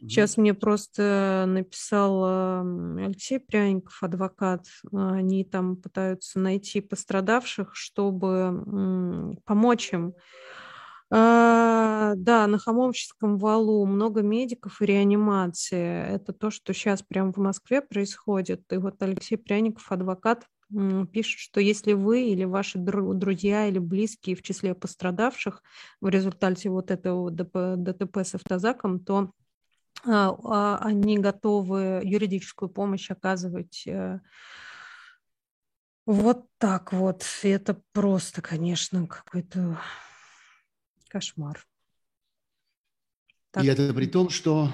Сейчас мне просто написал Алексей Пряников, адвокат. Они там пытаются найти пострадавших, чтобы помочь им. А, да, на Хамовческом валу много медиков и реанимации. Это то, что сейчас прямо в Москве происходит. И вот Алексей Пряников, адвокат, пишет, что если вы или ваши друзья или близкие в числе пострадавших в результате вот этого ДТП с автозаком, то а, а, они готовы юридическую помощь оказывать э, вот так вот. это просто, конечно, какой-то кошмар. Так. И это при том, что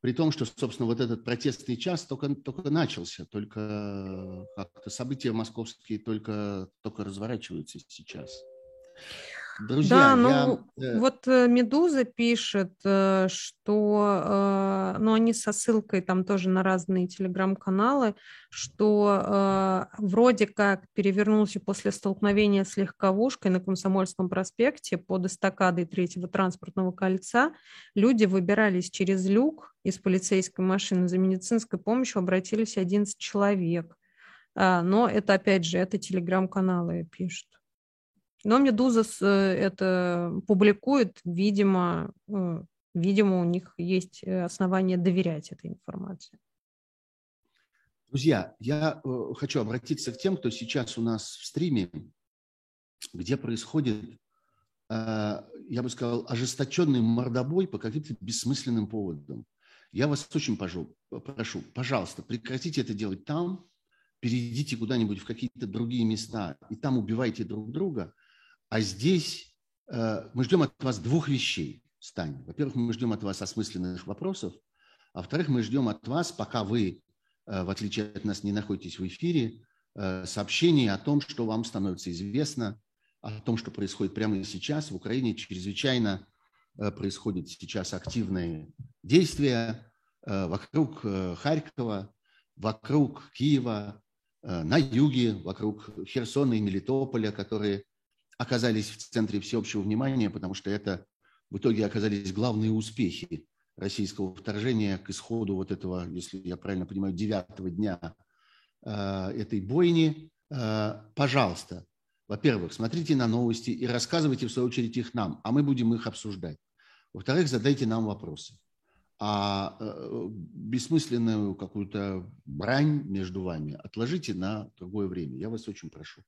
При том, что, собственно, вот этот протестный час только, только начался, только как-то события московские только, только разворачиваются сейчас. Друзья, да, ну я... Э, вот э, Медуза пишет, э, что, ну они со ссылкой там тоже на разные телеграм-каналы, что вроде как перевернулся после столкновения с легковушкой на Комсомольском проспекте под эстакадой третьего транспортного кольца. Люди выбирались через люк из полицейской машины за медицинской помощью, обратились 11 человек. А, но это, опять же, это телеграм-каналы пишут. Но Медуза э, это публикует, видимо, э, видимо, у них есть э, основания доверять этой информации. Друзья, я хочу обратиться к тем, кто сейчас у нас в стриме, где происходит, я бы сказал, ожесточенный мордобой по каким-то бессмысленным поводам. Я вас очень прошу, прошу, пожалуйста, прекратите это делать там, перейдите куда-нибудь в какие-то другие места и там убивайте друг друга – а здесь э, мы ждем от вас двух вещей, Стань. Во-первых, мы ждем от вас осмысленных вопросов, а во-вторых, мы ждем от вас, пока вы, э, в отличие от нас, не находитесь в эфире, э, сообщений о том, что вам становится известно, о том, что происходит прямо сейчас. В Украине чрезвычайно происходят сейчас активные действия вокруг Харькова, вокруг Киева, на юге, вокруг Херсона и Мелитополя, которые оказались в центре всеобщего внимания, потому что это в итоге оказались главные успехи российского вторжения к исходу вот этого, если я правильно понимаю, девятого дня э, этой бойни. Э, пожалуйста, во-первых, смотрите на новости и рассказывайте, в свою очередь, их нам, а мы будем их обсуждать. Во-вторых, задайте нам вопросы. А э, бессмысленную какую-то брань между вами отложите на другое время. Я вас очень прошу.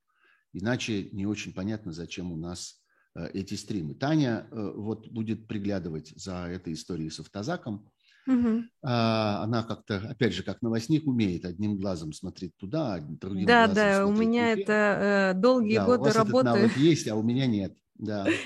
Иначе не очень понятно, зачем у нас э, эти стримы. Таня э, вот будет приглядывать за этой историей с автозаком. Угу. Она как-то, опять же, как новостник умеет одним глазом смотреть туда, а другим да, глазом Да, да, у меня вверх. это э, долгие да, годы у вас работы. Этот навык есть, а у меня нет. Да. <laughs>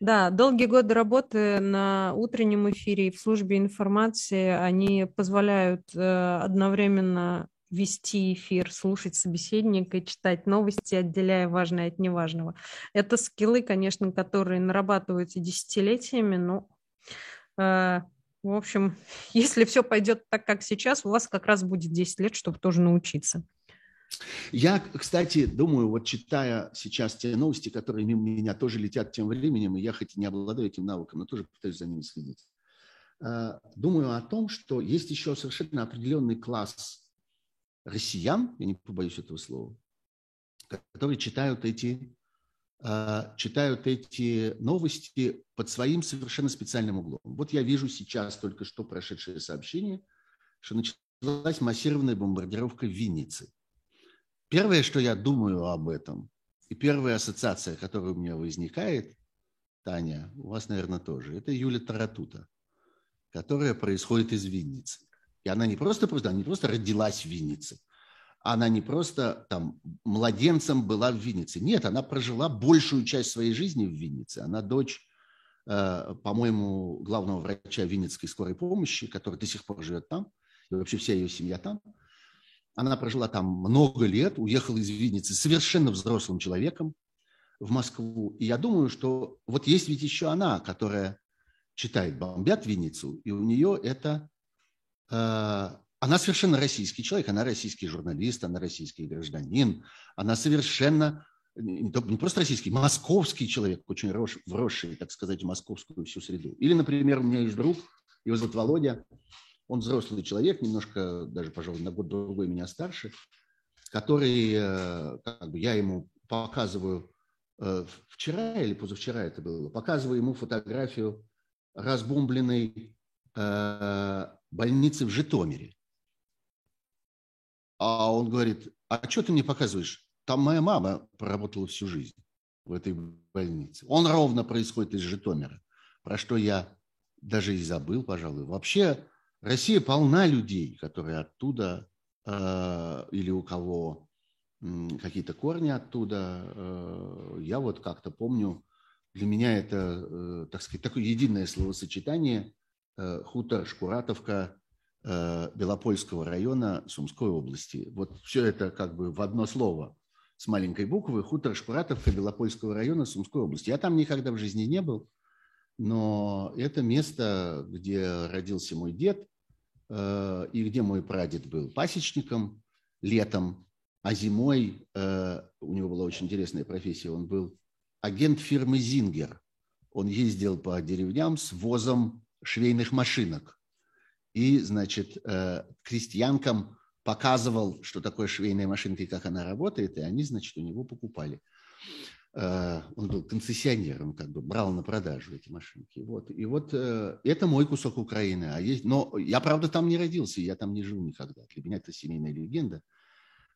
Да, долгие годы работы на утреннем эфире и в службе информации, они позволяют э, одновременно вести эфир, слушать собеседника, читать новости, отделяя важное от неважного. Это скиллы, конечно, которые нарабатываются десятилетиями, но, э, в общем, <laughs> если все пойдет так, как сейчас, у вас как раз будет 10 лет, чтобы тоже научиться. Я, кстати, думаю, вот читая сейчас те новости, которые мимо меня тоже летят тем временем, и я хоть и не обладаю этим навыком, но тоже пытаюсь за ними следить, э, думаю о том, что есть еще совершенно определенный класс россиян, я не побоюсь этого слова, которые читают эти, а, читают эти новости под своим совершенно специальным углом. Вот я вижу сейчас только что прошедшее сообщение, что началась массированная бомбардировка в Виннице. Первое, что я думаю об этом, и первая ассоциация, которая у меня возникает, Таня, у вас, наверное, тоже, это Юля Таратута, которая происходит из Винницы. И она не просто, просто, она не просто родилась в Виннице, она не просто там младенцем была в Виннице. Нет, она прожила большую часть своей жизни в Виннице. Она дочь, э, по-моему, главного врача Винницкой скорой помощи, который до сих пор живет там, и вообще вся ее семья там. Она прожила там много лет, уехала из Винницы совершенно взрослым человеком в Москву. И я думаю, что вот есть ведь еще она, которая читает «Бомбят Винницу», и у нее это она совершенно российский человек, она российский журналист, она российский гражданин, она совершенно не просто российский, московский человек, очень вросший, так сказать, в московскую всю среду. Или, например, у меня есть друг, его зовут Володя, он взрослый человек, немножко даже, пожалуй, на год другой меня старше, который, э, как бы я ему показываю, э, вчера или позавчера это было, показываю ему фотографию разбомбленной больницы в Житомире. А он говорит, а что ты мне показываешь? Там моя мама проработала всю жизнь в этой больнице. Он ровно происходит из Житомира, про что я даже и забыл, пожалуй. Вообще Россия полна людей, которые оттуда э, или у кого э, какие-то корни оттуда. Э, я вот как-то помню, для меня это, э, так сказать, такое единое словосочетание – хутор Шкуратовка э, Белопольского района Сумской области. Вот все это как бы в одно слово с маленькой буквы хутор Шпратовка Белопольского района Сумской области. Я там никогда в жизни не был, но это место, где родился мой дед э, и где мой прадед был пасечником летом, а зимой э, у него была очень интересная профессия. Он был агент фирмы «Зингер». Он ездил по деревням с возом швейных машинок. И, значит, э, крестьянкам показывал, что такое швейная машинка и как она работает, и они, значит, у него покупали. Э, он был концессионер, он как бы брал на продажу эти машинки. Вот. И вот э, это мой кусок Украины. А есть... Но я, правда, там не родился, я там не жил никогда. Для меня это семейная легенда.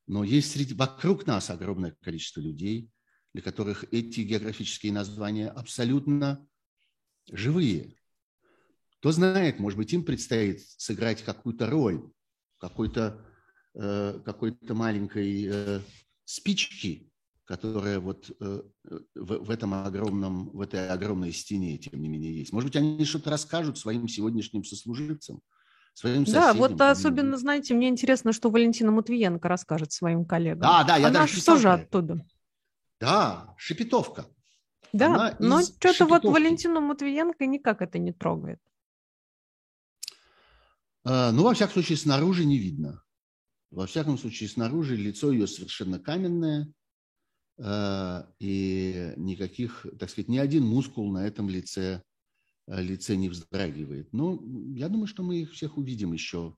Но есть среди... вокруг нас огромное количество людей, для которых эти географические названия абсолютно живые. Кто знает, может быть, им предстоит сыграть какую-то роль, какой-то э, какой-то маленькой э, спички, которая вот э, в, в этом огромном, в этой огромной стене, тем не менее, есть. Может быть, они что-то расскажут своим сегодняшним сослуживцам, своим соседям. Да, вот особенно, знаете, мне интересно, что Валентина Матвиенко расскажет своим коллегам. Да, да, я Она даже тоже оттуда. Да, Шепетовка. Да, но что-то вот Валентину Матвиенко никак это не трогает. А, ну, во всяком случае, снаружи не видно. Во всяком случае, снаружи лицо ее совершенно каменное, а, и никаких, так сказать, ни один мускул на этом лице, а, лице не вздрагивает. Но я думаю, что мы их всех увидим еще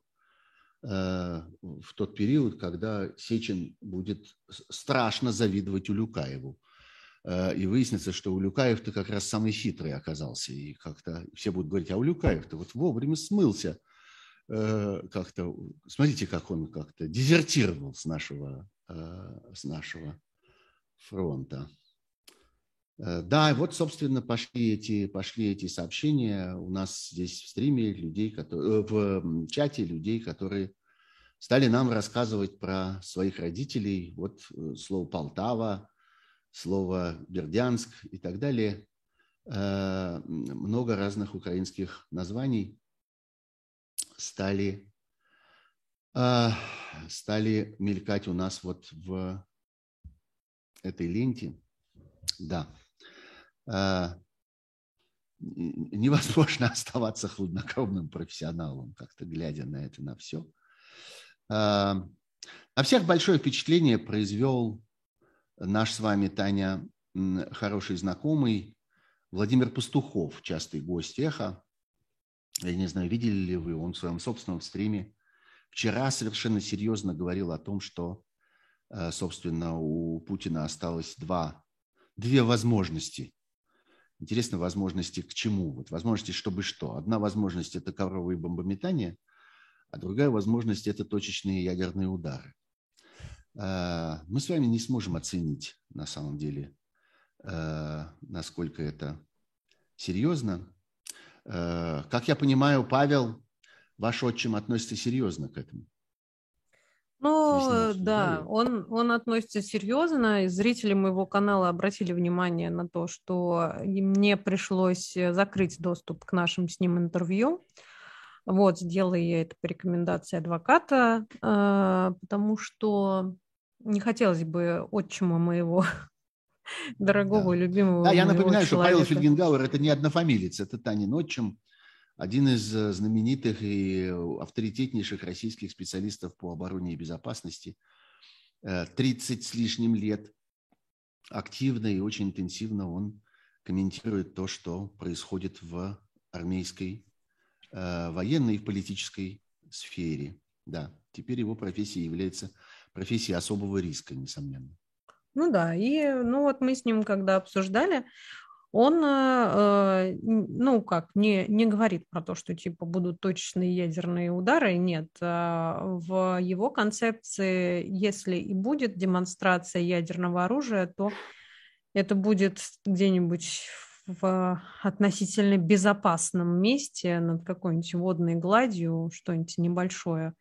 в тот период, когда Сечин будет страшно завидовать Улюкаеву. И выяснится, что Улюкаев-то как раз самый хитрый оказался. И как-то все будут говорить, а Улюкаев-то вот вовремя смылся – Э, как-то, смотрите, как он как-то дезертировал с нашего, э, с нашего фронта. Э, да, вот, собственно, пошли эти, пошли эти сообщения у нас здесь в стриме, людей, которые, в чате людей, которые стали нам рассказывать про своих родителей. Вот слово Полтава, слово Бердянск и так далее. Много разных украинских названий стали, э, стали мелькать у нас вот в этой ленте. Да. Э, невозможно <laughs> оставаться хладнокровным профессионалом, как-то глядя на это, на все. Э, на всех большое впечатление произвел наш с вами, Таня, хороший знакомый Владимир Пастухов, частый гость «Эхо», я не знаю, видели ли вы, он в своем собственном стриме вчера совершенно серьезно говорил о том, что, э, собственно, у Путина осталось два, две возможности. Интересно, возможности к чему? Вот возможности, чтобы что? Одна возможность – это ковровые бомбометания, а другая возможность – это точечные ядерные удары. Э, мы с вами не сможем оценить, на самом деле, э, насколько это серьезно. Э, как я понимаю, Павел, ваш отчим относится серьезно к этому. Ну, да, он, он относится серьезно. Зрители моего канала обратили внимание на то, что мне пришлось закрыть доступ к нашим с ним интервью. Вот, сделала я это по рекомендации адвоката, э, потому что не хотелось бы отчима моего <laughs> <laughs> дорогого да. любимого. Да, я напоминаю, человека. что Павел Фельгенгауэр – это не однофамилец, это Танин отчим, один из э, знаменитых и авторитетнейших российских специалистов по обороне и безопасности. 30 э, с лишним лет активно и очень интенсивно он комментирует то, что происходит в армейской, э, военной и политической сфере. Да, теперь его профессия является профессией особого риска, несомненно. Ну да, и ну вот мы с ним когда обсуждали, он, э, э ну как, не, не говорит про то, что типа будут точечные ядерные удары, нет. А в его концепции, если и будет демонстрация ядерного оружия, то это будет где-нибудь в относительно безопасном месте над какой-нибудь водной гладью, что-нибудь небольшое,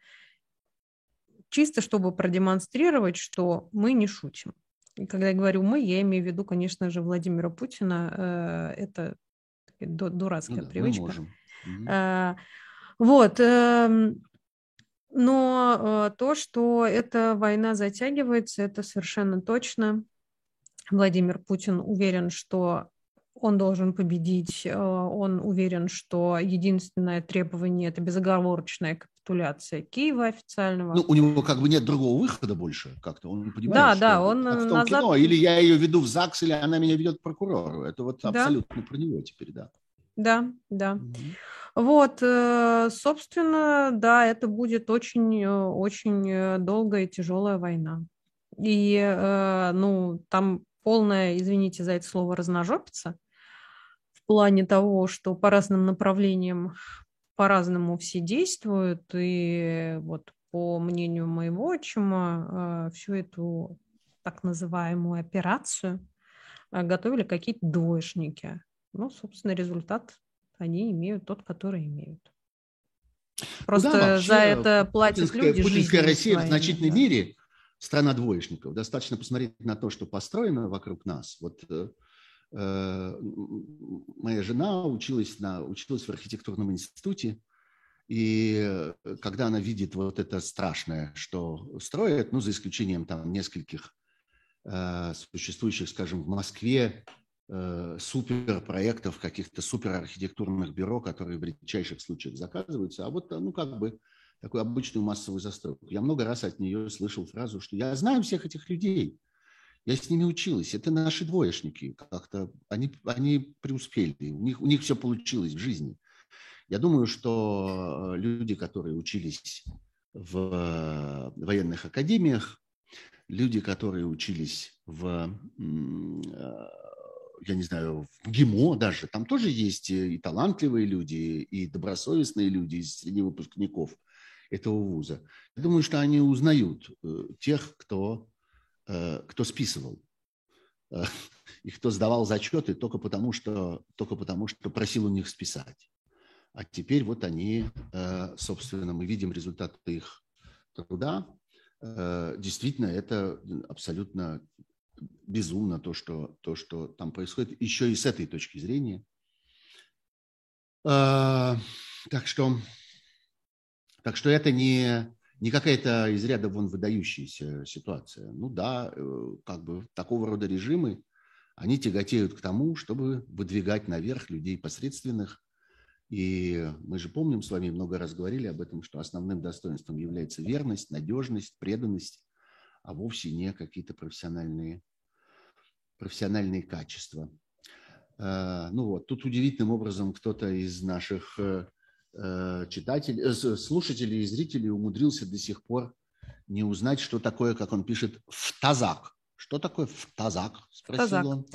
чисто чтобы продемонстрировать, что мы не шутим. Когда я говорю «мы», я имею в виду, конечно же, Владимира Путина. Э, это дурацкая ну да, привычка. Мы можем. Вот. Эм, Но э, то, что эта война затягивается, это совершенно точно. Владимир Путин уверен, что он должен победить, э, он уверен, что единственное требование – это безоговорочная капитуляция Киева официального. Ну, у него как бы нет другого выхода больше как-то, он понимает, Да, что да, он как в том назад... кино, или я ее веду в ЗАГС, или она меня ведет к прокурору. Это вот Да. абсолютно про него теперь, да. Да, да. Мгм. Вот, э, собственно, да, это будет очень, э, очень э, долгая и тяжелая война. И, э, ну, там полная, извините за это слово, разножопица в плане того, что по разным направлениям по-разному все действуют. И вот по мнению моего отчима, э, всю эту так называемую операцию э, готовили какие-то двоечники. Ну, собственно, результат они имеют тот, который имеют. Просто да, вообще, за это платят Путинская, люди путинская Россия в своими, значительной да. мере страна двоечников. Достаточно посмотреть на то, что построено вокруг нас. Вот э, моя жена училась, на, училась в архитектурном институте, и э, когда она видит вот это страшное, что строят, ну, за исключением там нескольких э, существующих, скажем, в Москве э, суперпроектов, каких-то суперархитектурных бюро, которые в редчайших случаях заказываются, а вот, ну, как бы такую обычную массовую застройку. Я много раз от нее слышал фразу, что я знаю всех этих людей, я с ними училась, это наши двоечники, как-то они, они преуспели, у них, у них все получилось в жизни. Я думаю, что люди, которые учились в э, военных академиях, люди, которые учились в, э, я не знаю, в ГИМО даже, там тоже есть и талантливые люди, и добросовестные люди среди выпускников этого вуза. Я думаю, что они узнают э, тех, кто, э, кто списывал э, <laughs> и кто сдавал зачеты только потому, что, только потому, что просил у них списать. А теперь вот они, э, собственно, мы видим результаты их труда. Э, Действительно, это абсолютно безумно то, что, то, что там происходит, еще и с этой точки зрения. Э, Так что, так что это не, не какая-то из ряда вон выдающаяся ситуация. Ну да, э, как бы такого рода режимы, они тяготеют к тому, чтобы выдвигать наверх людей посредственных. И мы же помним с вами, много раз говорили об этом, что основным достоинством является верность, надежность, преданность, а вовсе не какие-то профессиональные, профессиональные качества. Э, Ну вот, тут удивительным образом кто-то из наших э, читателей, э, с- слушателей и зрителей умудрился до сих пор не узнать, что такое, как он пишет, втазак. Что такое втазак? Спросил Втазак. он.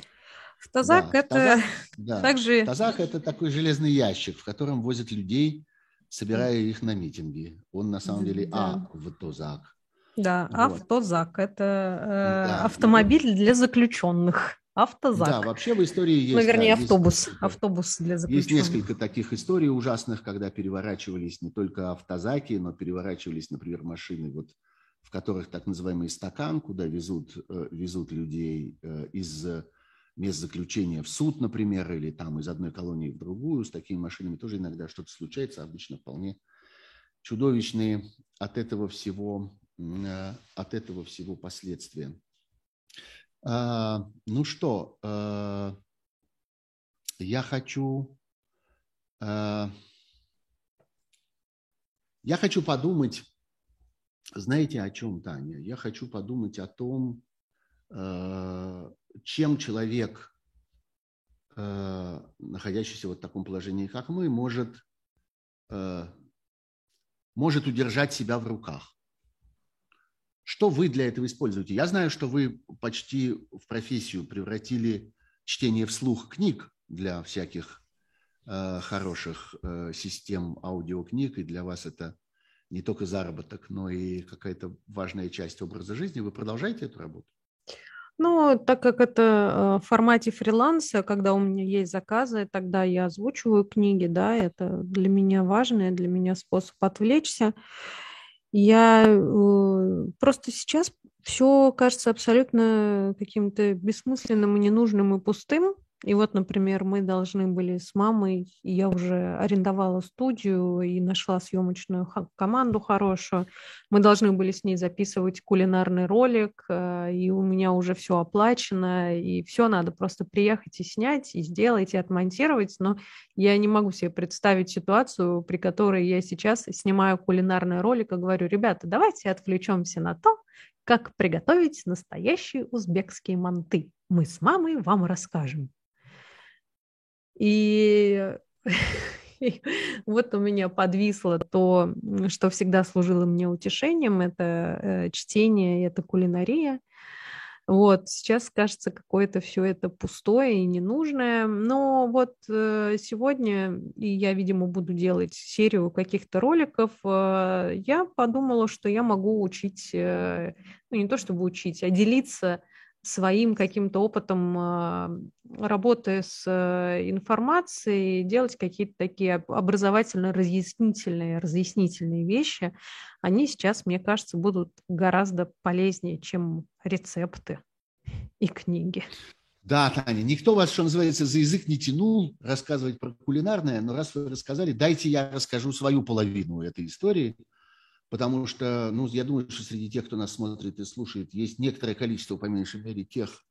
Втазак Да, это втазак, <laughs> да. также Тазак – это такой железный ящик, в котором возят людей, собирая их на митинги. Он на самом деле Да. А в Тозак. да, Вот. автозак. Это э, Да, автомобиль для заключенных. Автозак. Да, вообще в истории есть... ну, вернее, да, есть автобус. несколько- Автобус для Есть заключенных. несколько таких историй ужасных, когда переворачивались не только автозаки, но переворачивались, например, машины, вот, в которых так называемый стакан, куда везут, э, везут людей э, из мест заключения в суд, например, или там из одной колонии в другую. С такими машинами тоже иногда что-то случается, обычно вполне чудовищные от этого всего, э, от этого всего последствия. А, Ну что, э, я хочу, э, я хочу подумать, знаете, о чем, Таня? Я хочу подумать о том, чем человек, находящийся вот в таком положении, как мы, может, может удержать себя в руках. Что вы для этого используете? Я знаю, что вы почти в профессию превратили чтение вслух книг для всяких э, хороших э, систем аудиокниг, и для вас это не только заработок, но и какая-то важная часть образа жизни. Вы продолжаете эту работу? Ну, так как это э, в формате фриланса, когда у меня есть заказы, тогда я озвучиваю книги, да, это для меня важно, для меня способ отвлечься. Я э, просто сейчас все кажется абсолютно каким-то бессмысленным и ненужным и пустым, И вот, например, мы должны были с мамой, я уже арендовала студию и нашла съемочную команду хорошую. Мы должны были с ней записывать кулинарный ролик, э, и у меня уже все оплачено, и все надо просто приехать и снять, и сделать, и отмонтировать. Но я не могу себе представить ситуацию, при которой я сейчас снимаю кулинарный ролик и говорю, ребята, давайте отвлечемся на то, как приготовить настоящие узбекские манты. Мы с мамой вам расскажем. И <laughs> вот у меня подвисло то, что всегда служило мне утешением, это э, чтение, это кулинария. Вот, сейчас кажется какое-то все это пустое и ненужное, но вот э, сегодня, и я, видимо, буду делать серию каких-то роликов, э, я подумала, что я могу учить, э, ну не то чтобы учить, а делиться своим каким-то опытом а, работы с э, информацией, делать какие-то такие образовательно-разъяснительные, разъяснительные вещи, они сейчас, мне кажется, будут гораздо полезнее, чем рецепты и книги. Да, Таня, никто вас, что называется, за язык не тянул рассказывать про кулинарное, но раз вы рассказали, дайте я расскажу свою половину этой истории – потому что, ну, я думаю, что среди тех, кто нас смотрит и слушает, есть некоторое количество, по меньшей мере, тех,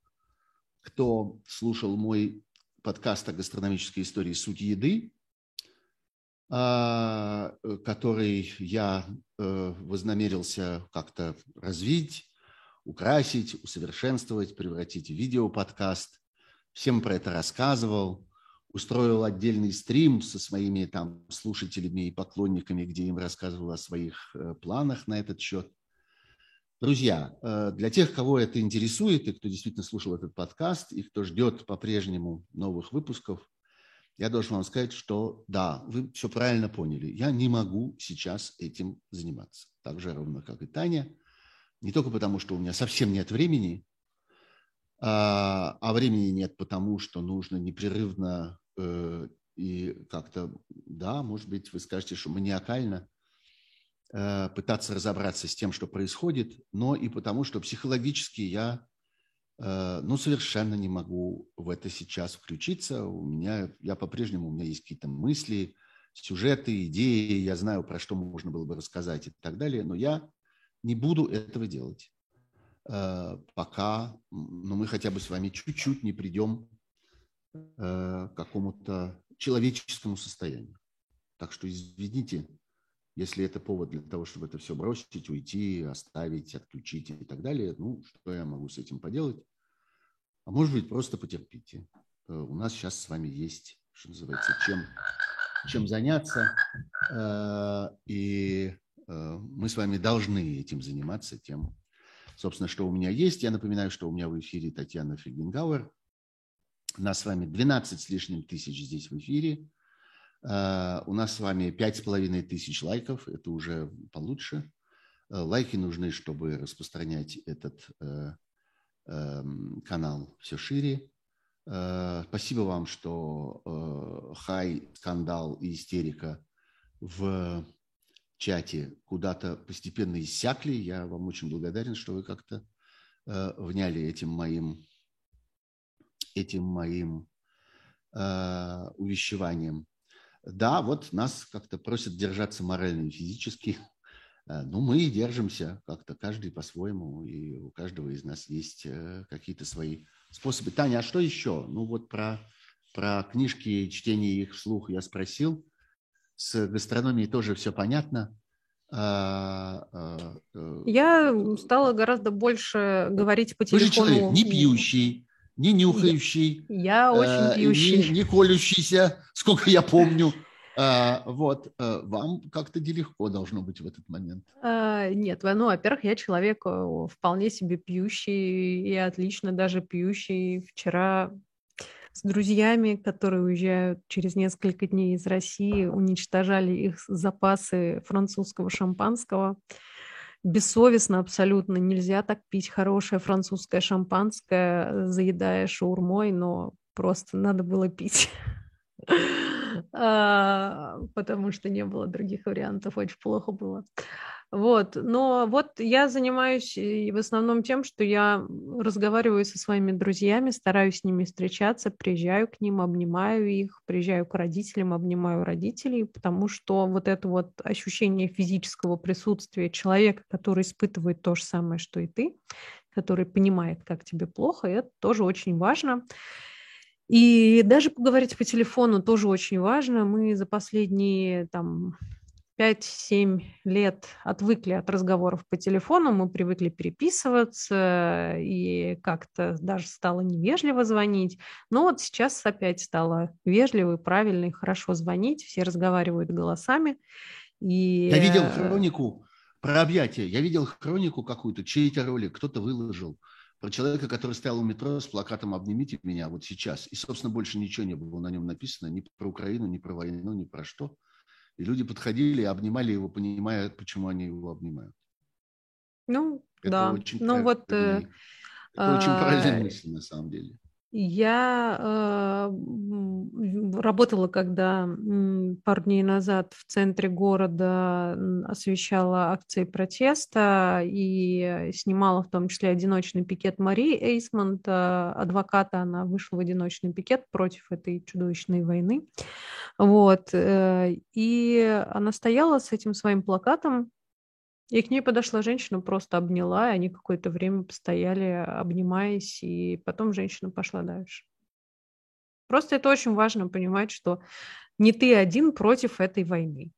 кто слушал мой подкаст о гастрономической истории «Суть еды», а, который я э, вознамерился как-то развить, украсить, усовершенствовать, превратить в видеоподкаст. Всем про это рассказывал устроил отдельный стрим со своими там слушателями и поклонниками, где им рассказывал о своих э, планах на этот счет. Друзья, э, для тех, кого это интересует, и кто действительно слушал этот подкаст, и кто ждет по-прежнему новых выпусков, я должен вам сказать, что да, вы все правильно поняли. Я не могу сейчас этим заниматься. Так же ровно, как и Таня. Не только потому, что у меня совсем нет времени, а, а времени нет, потому что нужно непрерывно и как-то, да, может быть, вы скажете, что маниакально э, пытаться разобраться с тем, что происходит, но и потому, что психологически я, э, ну, совершенно не могу в это сейчас включиться. У меня, я по-прежнему, у меня есть какие-то мысли, сюжеты, идеи, я знаю, про что можно было бы рассказать и так далее, но я не буду этого делать. Э, пока ну, мы хотя бы с вами чуть-чуть не придем э, какому-то человеческому состоянию. Так что извините, если это повод для того, чтобы это все бросить, уйти, оставить, отключить и так далее, ну, что я могу с этим поделать? А может быть, просто потерпите. Э, у нас сейчас с вами есть, что называется, чем, чем заняться. И мы с вами должны этим заниматься, тем собственно, что у меня есть. Я напоминаю, что у меня в эфире Татьяна Фельгенгауэр. Нас с вами 12 с лишним тысяч здесь в эфире. Uh, у нас с вами пять с половиной тысяч лайков, это уже получше. Uh, лайки нужны, чтобы распространять этот uh, канал все шире. Спасибо вам, что хай, скандал и истерика в чате куда-то постепенно иссякли. Я вам очень благодарен, что вы как-то э, вняли этим моим, этим моим э, увещеванием. Да, вот нас как-то просят держаться морально и физически. Э, ну, мы и держимся как-то, каждый по-своему, и у каждого из нас есть э, какие-то свои способы. Таня, а что еще? Ну, вот про, про книжки, чтение их вслух я спросил с гастрономией тоже все понятно. Э, Я стала гораздо больше говорить по телефону. Вы же человек не пьющий, не нюхающий. Я, я очень пьющий. Не, не колющийся, сколько я помню. А, вот, э, вам как-то нелегко должно быть в этот момент. А, нет, ну, во-первых, я человек э, вполне себе пьющий и отлично даже пьющий. Вчера с друзьями, которые уезжают через несколько дней из России, уничтожали их запасы французского шампанского. Бессовестно абсолютно. Нельзя так пить хорошее французское шампанское, заедая шаурмой, но просто надо было пить. <laughs> А, потому что не было других вариантов, очень плохо было. Вот, но вот я занимаюсь в основном тем, что я разговариваю со своими друзьями, стараюсь с ними встречаться, приезжаю к ним, обнимаю их, приезжаю к родителям, обнимаю родителей, потому что вот это вот ощущение физического присутствия человека, который испытывает то же самое, что и ты, который понимает, как тебе плохо, это тоже очень важно. И даже поговорить по телефону тоже очень важно. Мы за последние там 5-7 лет отвыкли от разговоров по телефону, мы привыкли переписываться, и как-то даже стало невежливо звонить. Но вот сейчас опять стало вежливо, и правильно и хорошо звонить, все разговаривают голосами. И... Я видел хронику про объятия, я видел хронику какую-то, чей-то ролик, кто-то выложил про человека, который стоял у метро с плакатом «Обнимите меня» вот сейчас. И, собственно, больше ничего не было на нем написано, ни про Украину, ни про войну, ни про что. И люди подходили и обнимали его, понимая, почему они его обнимают. Ну, это да. Очень ну, вот, э, это очень правильная мысль, на самом деле. Я э, работала, когда пару дней назад в центре города освещала акции протеста и снимала в том числе одиночный пикет Марии Эйсмонт, адвоката, она вышла в одиночный пикет против этой чудовищной войны. Вот. Э, и она стояла с этим своим плакатом и к ней подошла женщина, просто обняла, и они какое-то время постояли, обнимаясь, и потом женщина пошла дальше. Просто это очень важно понимать, что не ты один против этой войны.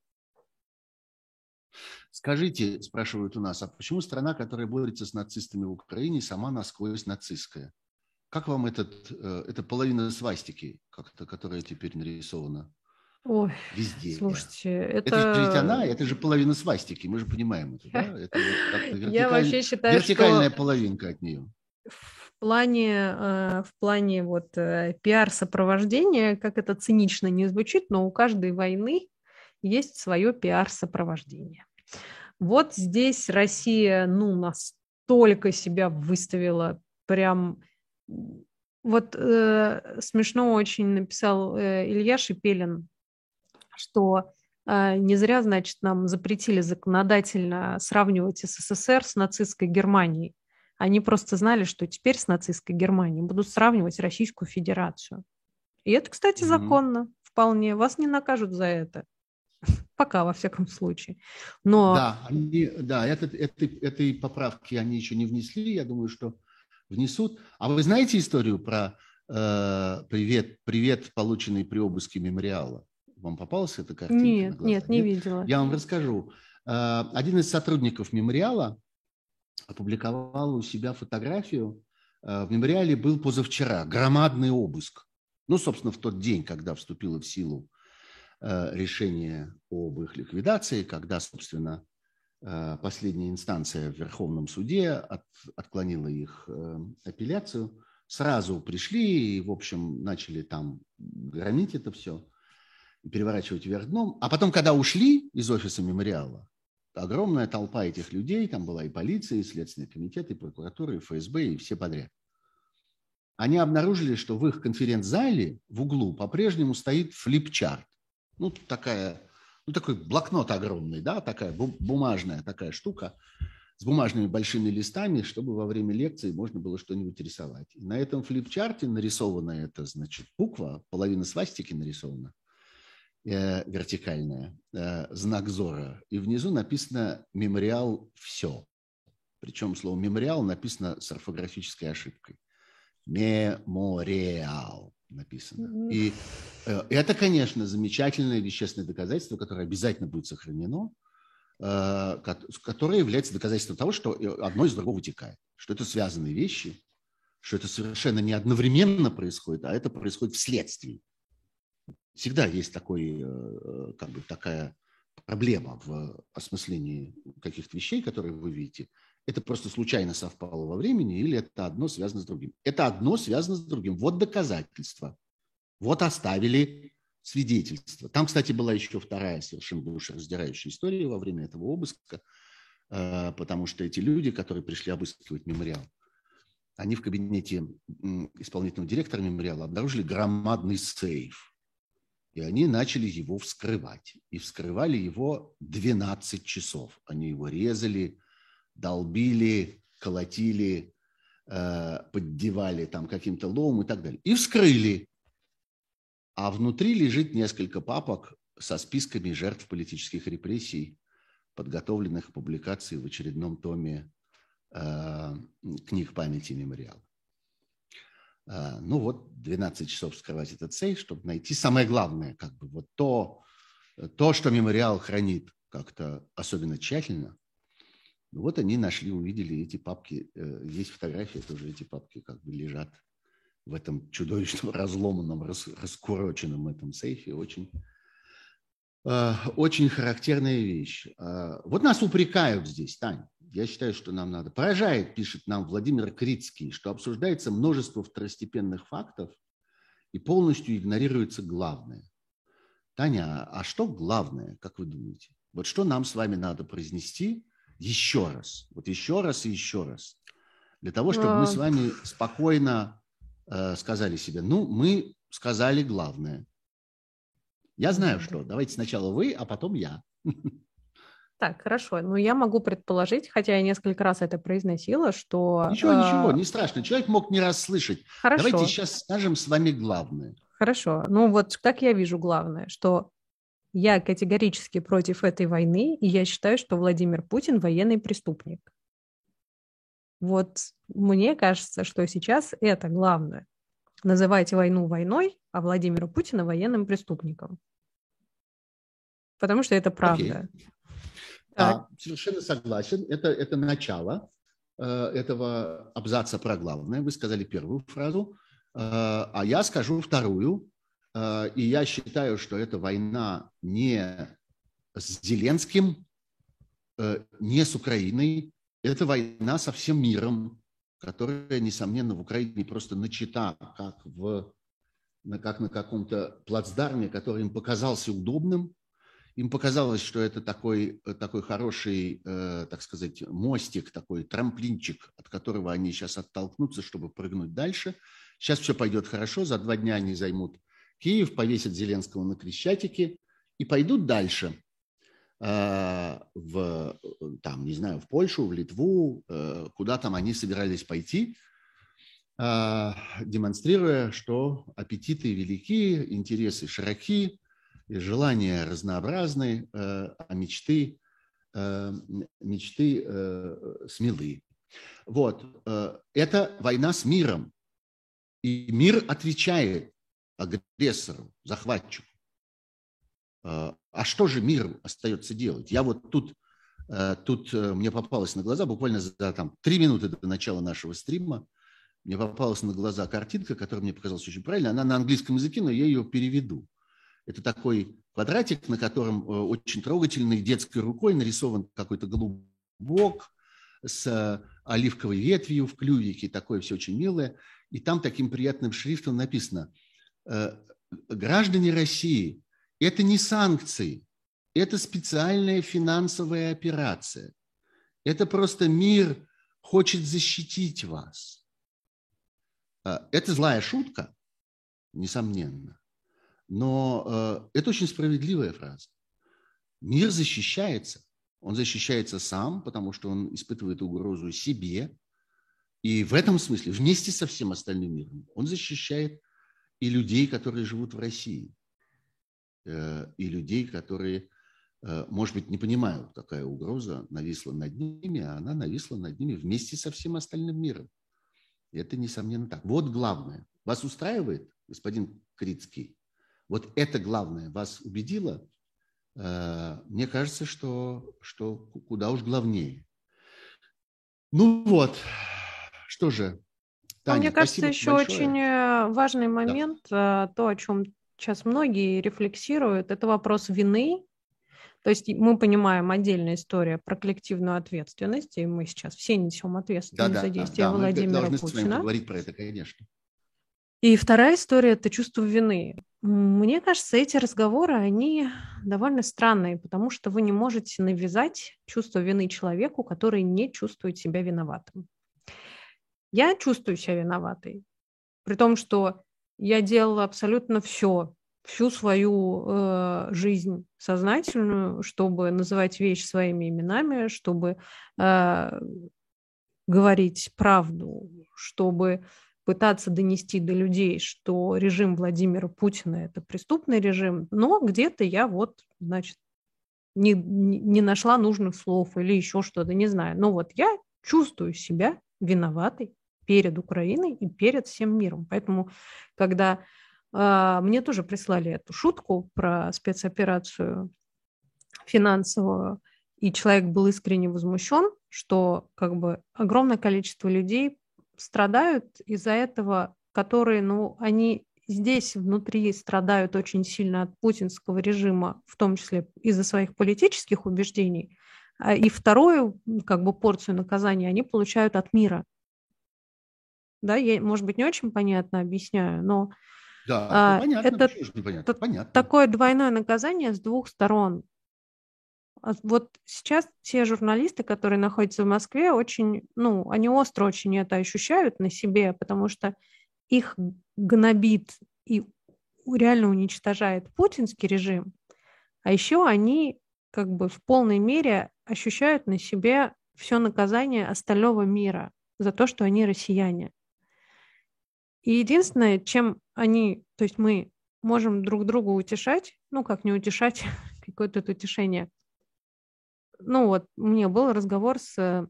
Скажите, спрашивают у нас, а почему страна, которая борется с нацистами в Украине, сама насквозь нацистская? Как вам этот, э, эта половина свастики, как-то, которая теперь нарисована? Ой, Везде. Слушайте, это... Это же ведь она, это же половина свастики, мы же понимаем это, да? <laughs> Это вот вертикаль... Я вообще считаю, вертикальная что... половинка от нее. В плане, э, в плане вот э, пиар-сопровождения, как это цинично не звучит, но у каждой войны есть свое пиар-сопровождение. Вот здесь Россия, ну, настолько себя выставила прям... Вот э, смешно очень написал э, Илья Шепелин что э, не зря, значит, нам запретили законодательно сравнивать СССР с нацистской Германией. Они просто знали, что теперь с нацистской Германией будут сравнивать Российскую Федерацию. И это, кстати, mm-hmm. законно вполне. Вас не накажут за это. <laughs> Пока, во всяком случае. Но... Да, они, да это, это, этой поправки они еще не внесли. Я думаю, что внесут. А вы знаете историю про э, привет, привет, полученный при обыске мемориала? Вам попалась эта картинка? Нет, нет, не видела. Я вам расскажу. А, один из сотрудников мемориала опубликовал у себя фотографию. А, в мемориале был позавчера громадный обыск. Ну, собственно, в тот день, когда вступило в силу а, решение об их ликвидации, когда, собственно, последняя инстанция в Верховном суде от, отклонила их апелляцию, сразу пришли и, в общем, начали там громить это все переворачивать вверх дном. А потом, когда ушли из офиса мемориала, огромная толпа этих людей, там была и полиция, и Следственный комитет, и прокуратура, и ФСБ, и все подряд. Они обнаружили, что в их конференц-зале в углу по-прежнему стоит флипчарт. Ну, такая, ну, такой блокнот огромный, да, такая бумажная такая штука с бумажными большими листами, чтобы во время лекции можно было что-нибудь рисовать. И на этом флипчарте нарисована эта, значит, буква, половина свастики нарисована, вертикальная, э, знак Зора, и внизу написано «Мемориал все». Причем слово «мемориал» написано с орфографической ошибкой. «Мемориал» написано. И э, это, конечно, замечательное вещественное доказательство, которое обязательно будет сохранено, э, которое является доказательством того, что одно из другого вытекает, что это связанные вещи, что это совершенно не одновременно происходит, а это происходит вследствие всегда есть такой, э, как бы такая проблема в осмыслении каких-то вещей, которые вы видите. Это просто случайно совпало во времени или это одно связано с другим? Это одно связано с другим. Вот доказательства. Вот оставили свидетельство. Там, кстати, была еще вторая совершенно душераздирающая история во время этого обыска, э, потому что эти люди, которые пришли обыскивать мемориал, они в кабинете исполнительного директора мемориала обнаружили громадный сейф И они начали его вскрывать. И вскрывали его 12 часов. Они его резали, долбили, колотили, э, поддевали там каким-то ломом и так далее. И вскрыли. А внутри лежит несколько папок со списками жертв политических репрессий, подготовленных к публикации в очередном томе э, книг памяти мемориала. Э, ну вот, 12 часов вскрывать этот сейф, чтобы найти самое главное, как бы вот то, то что мемориал хранит как-то особенно тщательно. Вот они нашли, увидели эти папки. Э, есть фотографии, тоже эти папки как бы лежат в этом чудовищном <laughs> разломанном, раскуроченном этом сейфе. Очень Э, очень характерная вещь. Э, вот нас упрекают здесь, Таня. Я считаю, что нам надо. Поражает, пишет нам Владимир Крицкий, что обсуждается множество второстепенных фактов и полностью игнорируется главное. Таня, а что главное, как вы думаете? Вот что нам с вами надо произнести еще раз, вот еще раз и еще раз, для того, чтобы мы с вами спокойно э, сказали себе, ну, мы сказали главное. Я знаю, что. Давайте сначала вы, а потом я. Так, хорошо. Ну, я могу предположить, хотя я несколько раз это произносила, что... Ничего, ничего, а, не страшно. Человек мог не раз слышать. Хорошо. Давайте сейчас скажем с вами главное. Хорошо. Ну, вот как я вижу главное, что я категорически против этой войны, и я считаю, что Владимир Путин военный преступник. Вот мне кажется, что сейчас это главное. Называйте войну войной, а Владимира Путина военным преступником потому что это правда. Okay. Да, совершенно согласен. Это, это начало э, этого абзаца про главное. Вы сказали первую фразу, э, а я скажу вторую. Э, и я считаю, что эта война не с Зеленским, э, не с Украиной. Это война со всем миром, которая, несомненно, в Украине просто начата, как, в, как на каком-то плацдарме, который им показался удобным, им показалось, что это такой, э, такой хороший, э, так сказать, мостик, такой трамплинчик, от которого они сейчас оттолкнутся, чтобы прыгнуть дальше. Сейчас все пойдет хорошо, за два дня они займут Киев, повесят Зеленского на Крещатике и пойдут дальше э, в, там, не знаю, в Польшу, в Литву, э, куда там они собирались пойти, э, демонстрируя, что аппетиты велики, интересы широки, желания разнообразны, э, а мечты, э, мечты э, смелы. Вот. Это война с миром. И мир отвечает агрессору, захватчику. А что же миру остается делать? Я вот тут, тут мне попалось на глаза, буквально за там, три минуты до начала нашего стрима, мне попалась на глаза картинка, которая мне показалась очень правильной. Она на английском языке, но я ее переведу. Это такой квадратик, на котором э, очень трогательной детской рукой нарисован какой-то голубок с э, оливковой ветвью в клювике, такое все очень милое. И там таким приятным шрифтом написано «Э, «Граждане России, это не санкции, это специальная финансовая операция. Это просто мир хочет защитить вас». Это злая шутка, несомненно. Но э, это очень справедливая фраза. Мир защищается. Он защищается сам, потому что он испытывает угрозу себе. И в этом смысле, вместе со всем остальным миром, он защищает и людей, которые живут в России, э, и людей, которые, э, может быть, не понимают, какая угроза нависла над ними, а она нависла над ними вместе со всем остальным миром. Это, несомненно, так. Вот главное. Вас устраивает, господин Крицкий, вот это главное вас убедило, э, мне кажется, что, что куда уж главнее. Ну вот, что же, ну, Таня, Мне кажется, еще большое. очень э, важный момент, да. Э, то, о чем сейчас многие рефлексируют, это вопрос вины. То есть мы понимаем отдельная история про коллективную ответственность, и мы сейчас все несем ответственность да, за действия да, да, Владимира мы Путина. Мы должны говорить про это, конечно. И вторая история – это чувство вины. Мне кажется, эти разговоры, они довольно странные, потому что вы не можете навязать чувство вины человеку, который не чувствует себя виноватым. Я чувствую себя виноватой, при том, что я делала абсолютно все всю свою э, жизнь сознательную, чтобы называть вещи своими именами, чтобы э, говорить правду, чтобы пытаться донести до людей, что режим Владимира Путина – это преступный режим, но где-то я вот, значит, не, не нашла нужных слов или еще что-то, не знаю. Но вот я чувствую себя виноватой перед Украиной и перед всем миром. Поэтому, когда э, мне тоже прислали эту шутку про спецоперацию финансовую, и человек был искренне возмущен, что как бы огромное количество людей страдают из-за этого, которые, ну, они здесь внутри страдают очень сильно от путинского режима, в том числе из-за своих политических убеждений, а, и вторую как бы порцию наказания они получают от мира. Да, я, может быть, не очень понятно объясняю, но да, а, понятно, это, это понятно. такое двойное наказание с двух сторон. А вот сейчас все журналисты, которые находятся в Москве, очень, ну, они остро очень это ощущают на себе, потому что их гнобит и реально уничтожает путинский режим, а еще они как бы в полной мере ощущают на себе все наказание остального мира за то, что они россияне. И единственное, чем они, то есть мы можем друг друга утешать, ну как не утешать, <laughs> какое-то утешение. Ну вот, у меня был разговор с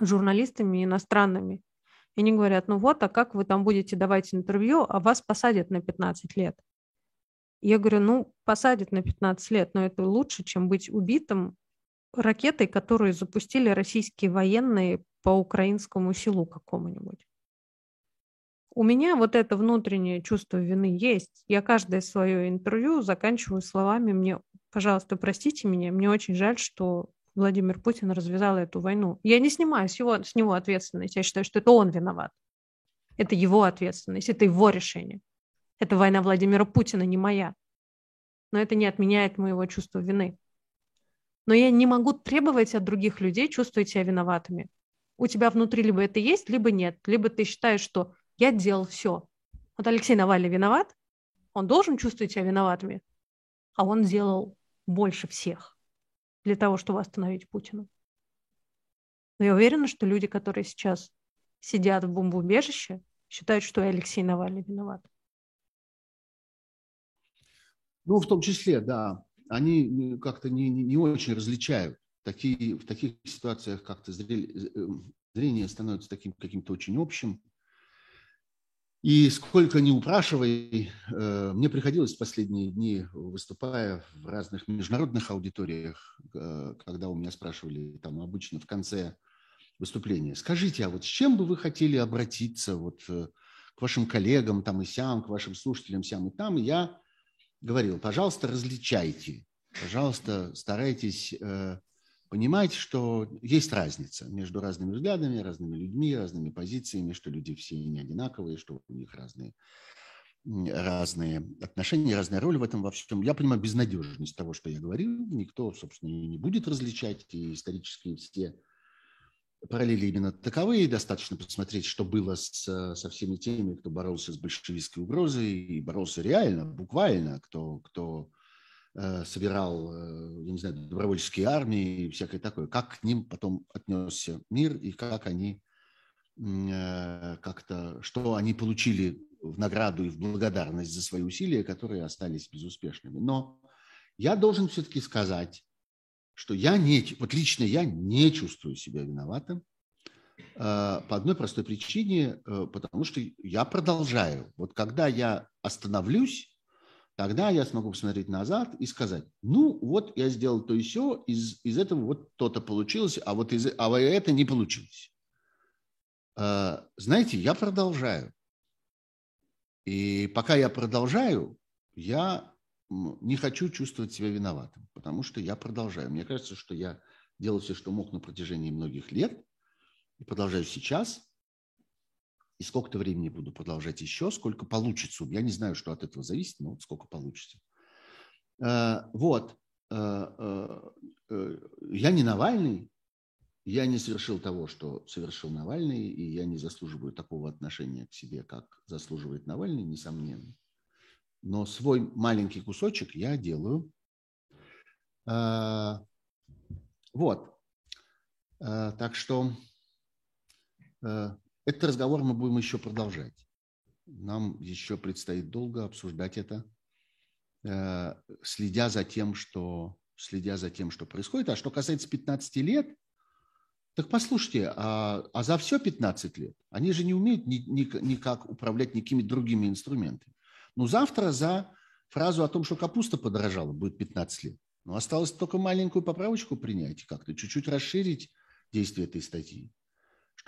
журналистами иностранными, и они говорят, ну вот, а как вы там будете давать интервью, а вас посадят на 15 лет? Я говорю, ну, посадят на 15 лет, но это лучше, чем быть убитым ракетой, которую запустили российские военные по украинскому селу какому-нибудь. У меня вот это внутреннее чувство вины есть. Я каждое свое интервью заканчиваю словами «мне, пожалуйста, простите меня, мне очень жаль, что Владимир Путин развязал эту войну. Я не снимаю с, его, с него ответственность. Я считаю, что это он виноват. Это его ответственность, это его решение. Это война Владимира Путина, не моя. Но это не отменяет моего чувства вины. Но я не могу требовать от других людей чувствовать себя виноватыми. У тебя внутри либо это есть, либо нет. Либо ты считаешь, что я делал все. Вот Алексей Навальный виноват, он должен чувствовать себя виноватыми, а он сделал больше всех для того, чтобы остановить Путина. Но я уверена, что люди, которые сейчас сидят в бомбоубежище, считают, что и Алексей Навальный виноват. Ну, в том числе, да. Они как-то не, не, не очень различают. Такие, в таких ситуациях как-то э, зрение становится таким каким-то очень общим. И сколько ни упрашивай, э, мне приходилось в последние дни, выступая в разных международных аудиториях, э, когда у меня спрашивали там обычно в конце выступления, скажите, а вот с чем бы вы хотели обратиться вот э, к вашим коллегам там и сям, к вашим слушателям сям и там, я говорил, пожалуйста, различайте, пожалуйста, старайтесь понимать, что есть разница между разными взглядами, разными людьми, разными позициями, что люди все не одинаковые, что у них разные, разные отношения, разная роль в этом во всем. Я понимаю безнадежность того, что я говорю. Никто, собственно, не будет различать. И исторические все параллели именно таковые. Достаточно посмотреть, что было с, со всеми теми, кто боролся с большевистской угрозой и боролся реально, буквально, кто, кто Э, собирал, э, я не знаю, добровольческие армии и всякое такое. Как к ним потом отнесся мир и как они э, как-то, что они получили в награду и в благодарность за свои усилия, которые остались безуспешными. Но я должен все-таки сказать, что я не, вот лично я не чувствую себя виноватым по одной простой причине, потому что я продолжаю. Вот когда я остановлюсь, тогда я смогу посмотреть назад и сказать, ну вот я сделал то и все, из, из этого вот то-то получилось, а вот из, а это не получилось. А, знаете, я продолжаю. И пока я продолжаю, я не хочу чувствовать себя виноватым, потому что я продолжаю. Мне кажется, что я делал все, что мог на протяжении многих лет, и продолжаю сейчас, и сколько-то времени буду продолжать еще, сколько получится. Я не знаю, что от этого зависит, но вот сколько получится. Э, вот. Э, э, я не Навальный, я не совершил того, что совершил Навальный, и я не заслуживаю такого отношения к себе, как заслуживает Навальный, несомненно. но свой маленький кусочек я делаю. Вот. Так что этот разговор мы будем еще продолжать. Нам еще предстоит долго обсуждать это, э, следя за тем, что, следя за тем, что происходит. А что касается 15 лет, так послушайте, а, а за все 15 лет они же не умеют ни, ни, никак управлять никакими другими инструментами. Ну, завтра за фразу о том, что капуста подорожала, будет 15 лет. Но осталось только маленькую поправочку принять, как-то чуть-чуть расширить действие этой статьи.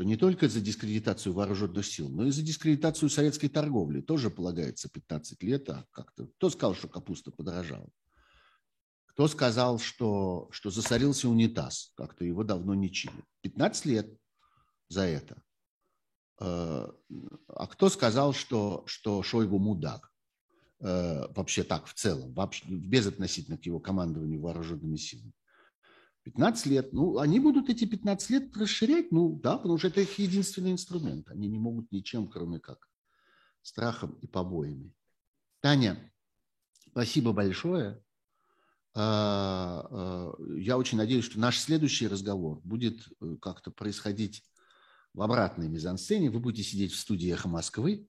Что не только за дискредитацию вооруженных сил, но и за дискредитацию советской торговли тоже полагается 15 лет. А как-то кто сказал, что капуста подорожала? Кто сказал, что, что засорился унитаз? Как-то его давно не чили. 15 лет за это. Э, а кто сказал, что, что Шойгу мудак? Э, вообще так в целом, вообще, без относительно к его командованию вооруженными силами. 15 лет. Ну, они будут эти 15 лет расширять, ну да, потому что это их единственный инструмент. Они не могут ничем, кроме как страхом и побоями. Таня, спасибо большое. А, а, я очень надеюсь, что наш следующий разговор будет э, как-то происходить в обратной мизансцене. Вы будете сидеть в студии «Эхо Москвы»,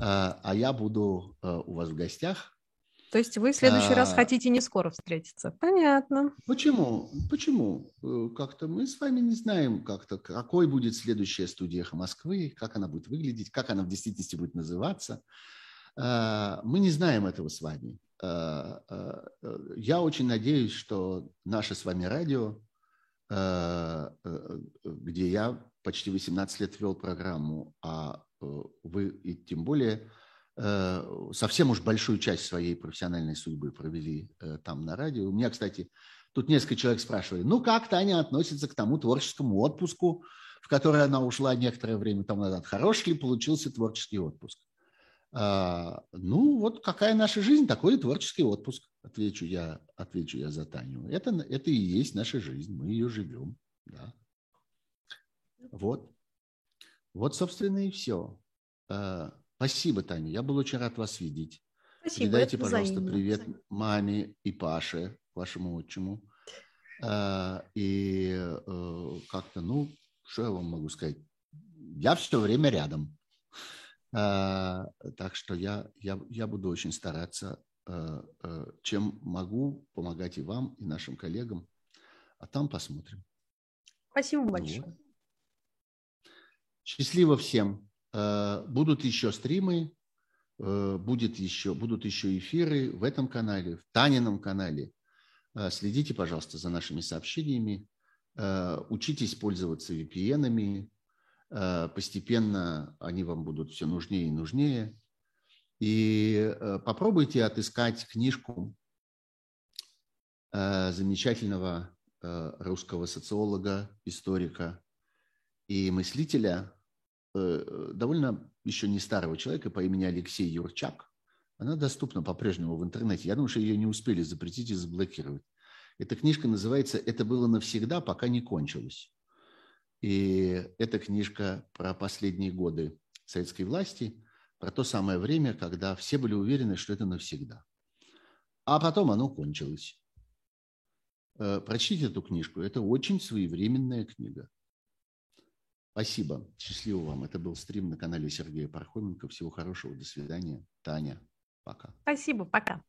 а, а я буду э, у вас в гостях. То есть вы в следующий а, раз хотите не скоро встретиться? Понятно. Почему? Почему? Э, как-то мы с вами не знаем, как-то какой будет следующая студия «Эхо Москвы», как она будет выглядеть, как она в действительности будет называться. А, мы не знаем этого с вами. А, я очень надеюсь, что наше с вами радио, где я почти 18 лет вел программу, а Э, вы и тем более э, совсем уж большую часть своей профессиональной судьбы провели э, там на радио. У меня, кстати, тут несколько человек спрашивали, ну как Таня относится к тому творческому отпуску, в который она ушла некоторое время тому назад? Хороший ли получился творческий отпуск? А, ну, вот какая наша жизнь, такой и творческий отпуск, отвечу я, отвечу я за Таню. Это, это и есть наша жизнь, мы ее живем. Да. Вот. Вот, собственно, и все. Э, спасибо, Таня. Я был очень рад вас видеть. Спасибо. Передайте, пожалуйста, взаимно. привет маме и Паше, вашему отчиму. Э, и э, как-то, ну, что я вам могу сказать? Я все время рядом. Так что я, я, я буду очень стараться, чем могу, помогать и вам, и нашим коллегам. А там посмотрим. Спасибо большое. Вот. Счастливо всем. Э, будут еще стримы, э, будет еще, будут еще эфиры в этом канале, в Танином канале. Э, следите, пожалуйста, за нашими сообщениями. Учитесь пользоваться VPN-ами. Постепенно они вам будут все нужнее и нужнее. И попробуйте отыскать книжку замечательного русского социолога, историка и мыслителя довольно еще не старого человека по имени Алексей Юрчак. Она доступна по-прежнему в интернете. Я думаю, что ее не успели запретить и заблокировать. Эта книжка называется «Это было навсегда, пока не кончилось». И эта книжка про последние годы советской власти, про то самое время, когда все были уверены, что это навсегда. А потом оно кончилось. Э, прочтите эту книжку. Это очень своевременная книга. Спасибо. Счастливо вам. Это был стрим на канале Сергея Пархоменко. Всего хорошего. До свидания. Таня. Пока. Спасибо. Пока.